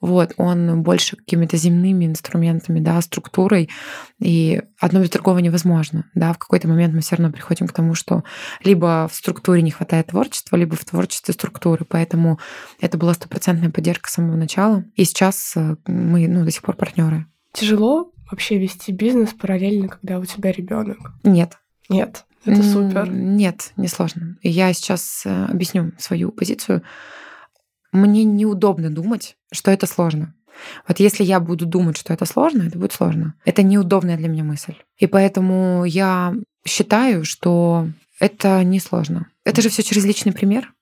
Вот, он больше какими-то земными инструментами, да, структурой. И одно без другого невозможно. Да, в какой-то момент мы все равно приходим к тому, что либо в структуре не хватает творчества, либо в творчестве структуры. Поэтому это была стопроцентная поддержка с самого начала. И сейчас э, мы ну, до сих пор партнеры. Тяжело вообще вести бизнес параллельно, когда у тебя ребенок? Нет. Нет. Это супер. Нет, не сложно. Я сейчас э, объясню свою позицию. Мне неудобно думать, что это сложно. Вот если я буду думать, что это сложно, это будет сложно. Это неудобная для меня мысль. И поэтому я считаю, что это не сложно. Это же все через личный пример.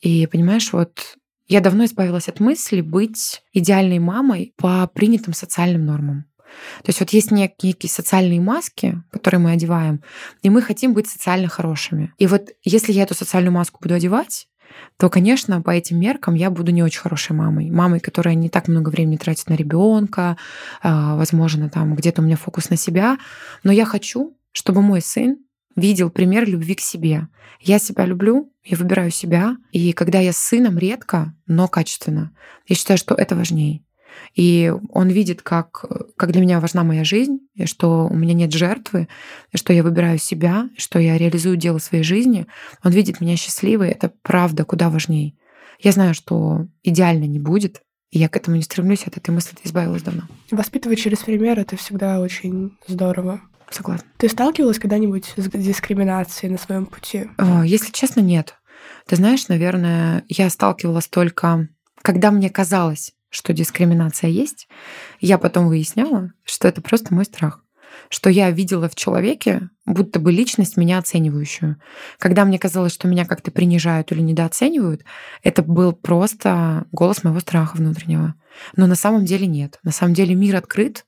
И понимаешь, вот я давно избавилась от мысли быть идеальной мамой по принятым социальным нормам. То есть вот есть некие, социальные маски, которые мы одеваем, и мы хотим быть социально хорошими. И вот если я эту социальную маску буду одевать, то, конечно, по этим меркам я буду не очень хорошей мамой. Мамой, которая не так много времени тратит на ребенка, а, возможно, там где-то у меня фокус на себя. Но я хочу, чтобы мой сын видел пример любви к себе. Я себя люблю, я выбираю себя. И когда я с сыном редко, но качественно, я считаю, что это важнее. И он видит, как, как для меня важна моя жизнь, и что у меня нет жертвы, и что я выбираю себя, что я реализую дело своей жизни. Он видит меня счастливой. Это правда куда важнее. Я знаю, что идеально не будет, и я к этому не стремлюсь, от этой мысли избавилась давно. Воспитывать через пример — это всегда очень здорово. Согласна. Ты сталкивалась когда-нибудь с дискриминацией на своем пути? А, если честно, нет. Ты знаешь, наверное, я сталкивалась только, когда мне казалось, что дискриминация есть. Я потом выясняла, что это просто мой страх что я видела в человеке, будто бы личность меня оценивающую. Когда мне казалось, что меня как-то принижают или недооценивают, это был просто голос моего страха внутреннего. Но на самом деле нет. На самом деле мир открыт,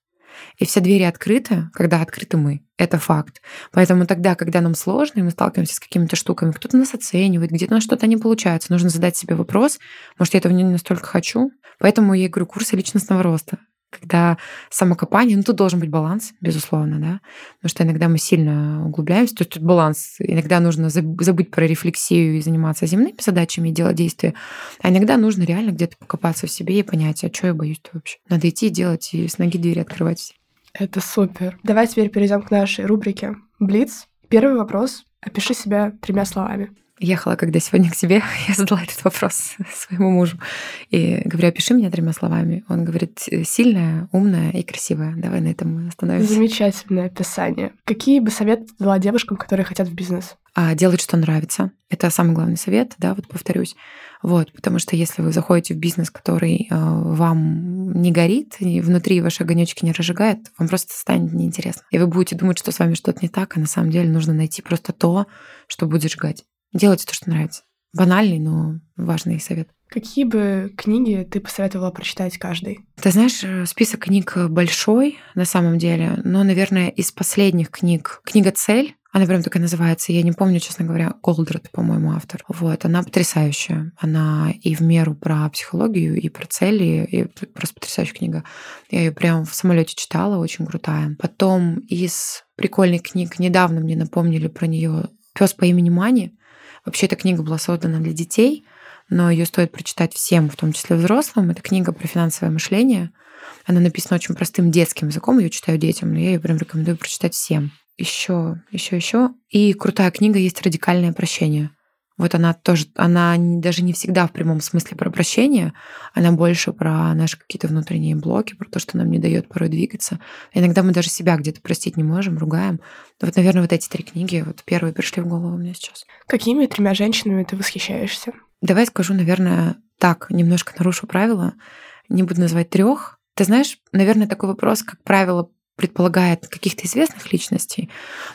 и все двери открыты, когда открыты мы. Это факт. Поэтому тогда, когда нам сложно, и мы сталкиваемся с какими-то штуками, кто-то нас оценивает, где-то у нас что-то не получается, нужно задать себе вопрос, может, я этого не настолько хочу. Поэтому я говорю, курсы личностного роста. Когда самокопание, ну тут должен быть баланс, безусловно, да, потому что иногда мы сильно углубляемся, то есть тут баланс. Иногда нужно забыть про рефлексию и заниматься земными задачами и делать действия, а иногда нужно реально где-то покопаться в себе и понять, а что я боюсь-то вообще. Надо идти делать, и с ноги двери открывать. Это супер. Давай теперь перейдем к нашей рубрике «Блиц». Первый вопрос. Опиши себя тремя словами ехала, когда сегодня к тебе, я задала этот вопрос своему мужу. И говорю, опиши меня тремя словами. Он говорит, сильная, умная и красивая. Давай на этом остановимся. Замечательное описание. Какие бы советы ты дала девушкам, которые хотят в бизнес? А, делать, что нравится. Это самый главный совет, да, вот повторюсь. Вот, потому что если вы заходите в бизнес, который э, вам не горит, и внутри ваши огонечки не разжигает, вам просто станет неинтересно. И вы будете думать, что с вами что-то не так, а на самом деле нужно найти просто то, что будет жгать. Делайте то, что нравится. Банальный, но важный совет. Какие бы книги ты посоветовала прочитать каждый? Ты знаешь, э, список книг большой на самом деле, но, наверное, из последних книг книга «Цель», она прям такая называется, я не помню, честно говоря, Голдред, по-моему, автор. Вот, она потрясающая. Она и в меру про психологию, и про цели, и просто потрясающая книга. Я ее прям в самолете читала, очень крутая. Потом из прикольных книг недавно мне напомнили про нее Пес по имени Мани. Вообще эта книга была создана для детей, но ее стоит прочитать всем, в том числе взрослым. Это книга про финансовое мышление. Она написана очень простым детским языком, ее читаю детям, но я ее прям рекомендую прочитать всем. Еще, еще, еще. И крутая книга есть «Радикальное прощение». Вот она тоже, она даже не всегда в прямом смысле про прощение, она больше про наши какие-то внутренние блоки, про то, что нам не дает порой двигаться. Иногда мы даже себя где-то простить не можем, ругаем. Вот, наверное, вот эти три книги вот первые пришли в голову мне сейчас. Какими тремя женщинами ты восхищаешься? Давай скажу, наверное, так, немножко нарушу правила. Не буду называть трех. Ты знаешь, наверное, такой вопрос, как правило, предполагает каких-то известных личностей,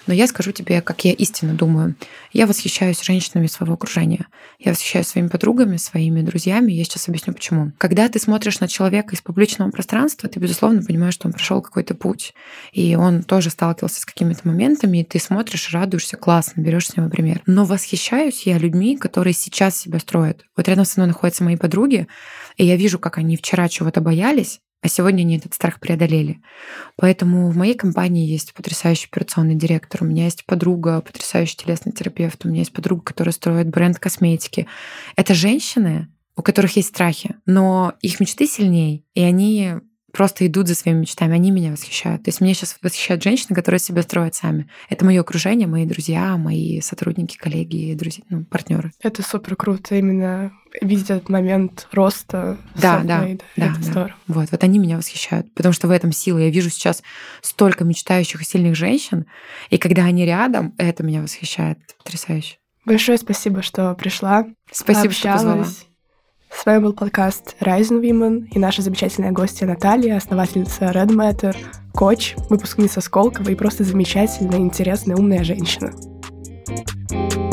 но я скажу тебе, как я истинно думаю. Я восхищаюсь женщинами своего окружения. Я восхищаюсь своими подругами, своими друзьями. Я сейчас объясню, почему. Когда ты смотришь на человека из публичного пространства, ты, безусловно, понимаешь, что он прошел какой-то путь. И он тоже сталкивался с какими-то моментами, и ты смотришь, радуешься, классно, берешь с него пример. Но восхищаюсь я людьми, которые сейчас себя строят. Вот рядом со мной находятся мои подруги, и я вижу, как они вчера чего-то боялись, а сегодня они этот страх преодолели. Поэтому в моей компании есть потрясающий операционный директор, у меня есть подруга, потрясающий телесный терапевт, у меня есть подруга, которая строит бренд косметики. Это женщины, у которых есть страхи, но их мечты сильнее, и они просто идут за своими мечтами, они меня восхищают. То есть меня сейчас восхищают женщины, которые себя строят сами. Это мое окружение, мои друзья, мои сотрудники, коллеги, друзья, ну, партнеры. Это супер круто именно видеть этот момент роста. Да, да, да, это да. здорово. Вот, вот они меня восхищают, потому что в этом сила. Я вижу сейчас столько мечтающих и сильных женщин, и когда они рядом, это меня восхищает. Потрясающе. Большое спасибо, что пришла. Спасибо, общалась. что позвала. С вами был подкаст Rising Women и наша замечательная гостья Наталья, основательница Red Matter, коч, выпускница Сколково и просто замечательная, интересная, умная женщина. thank you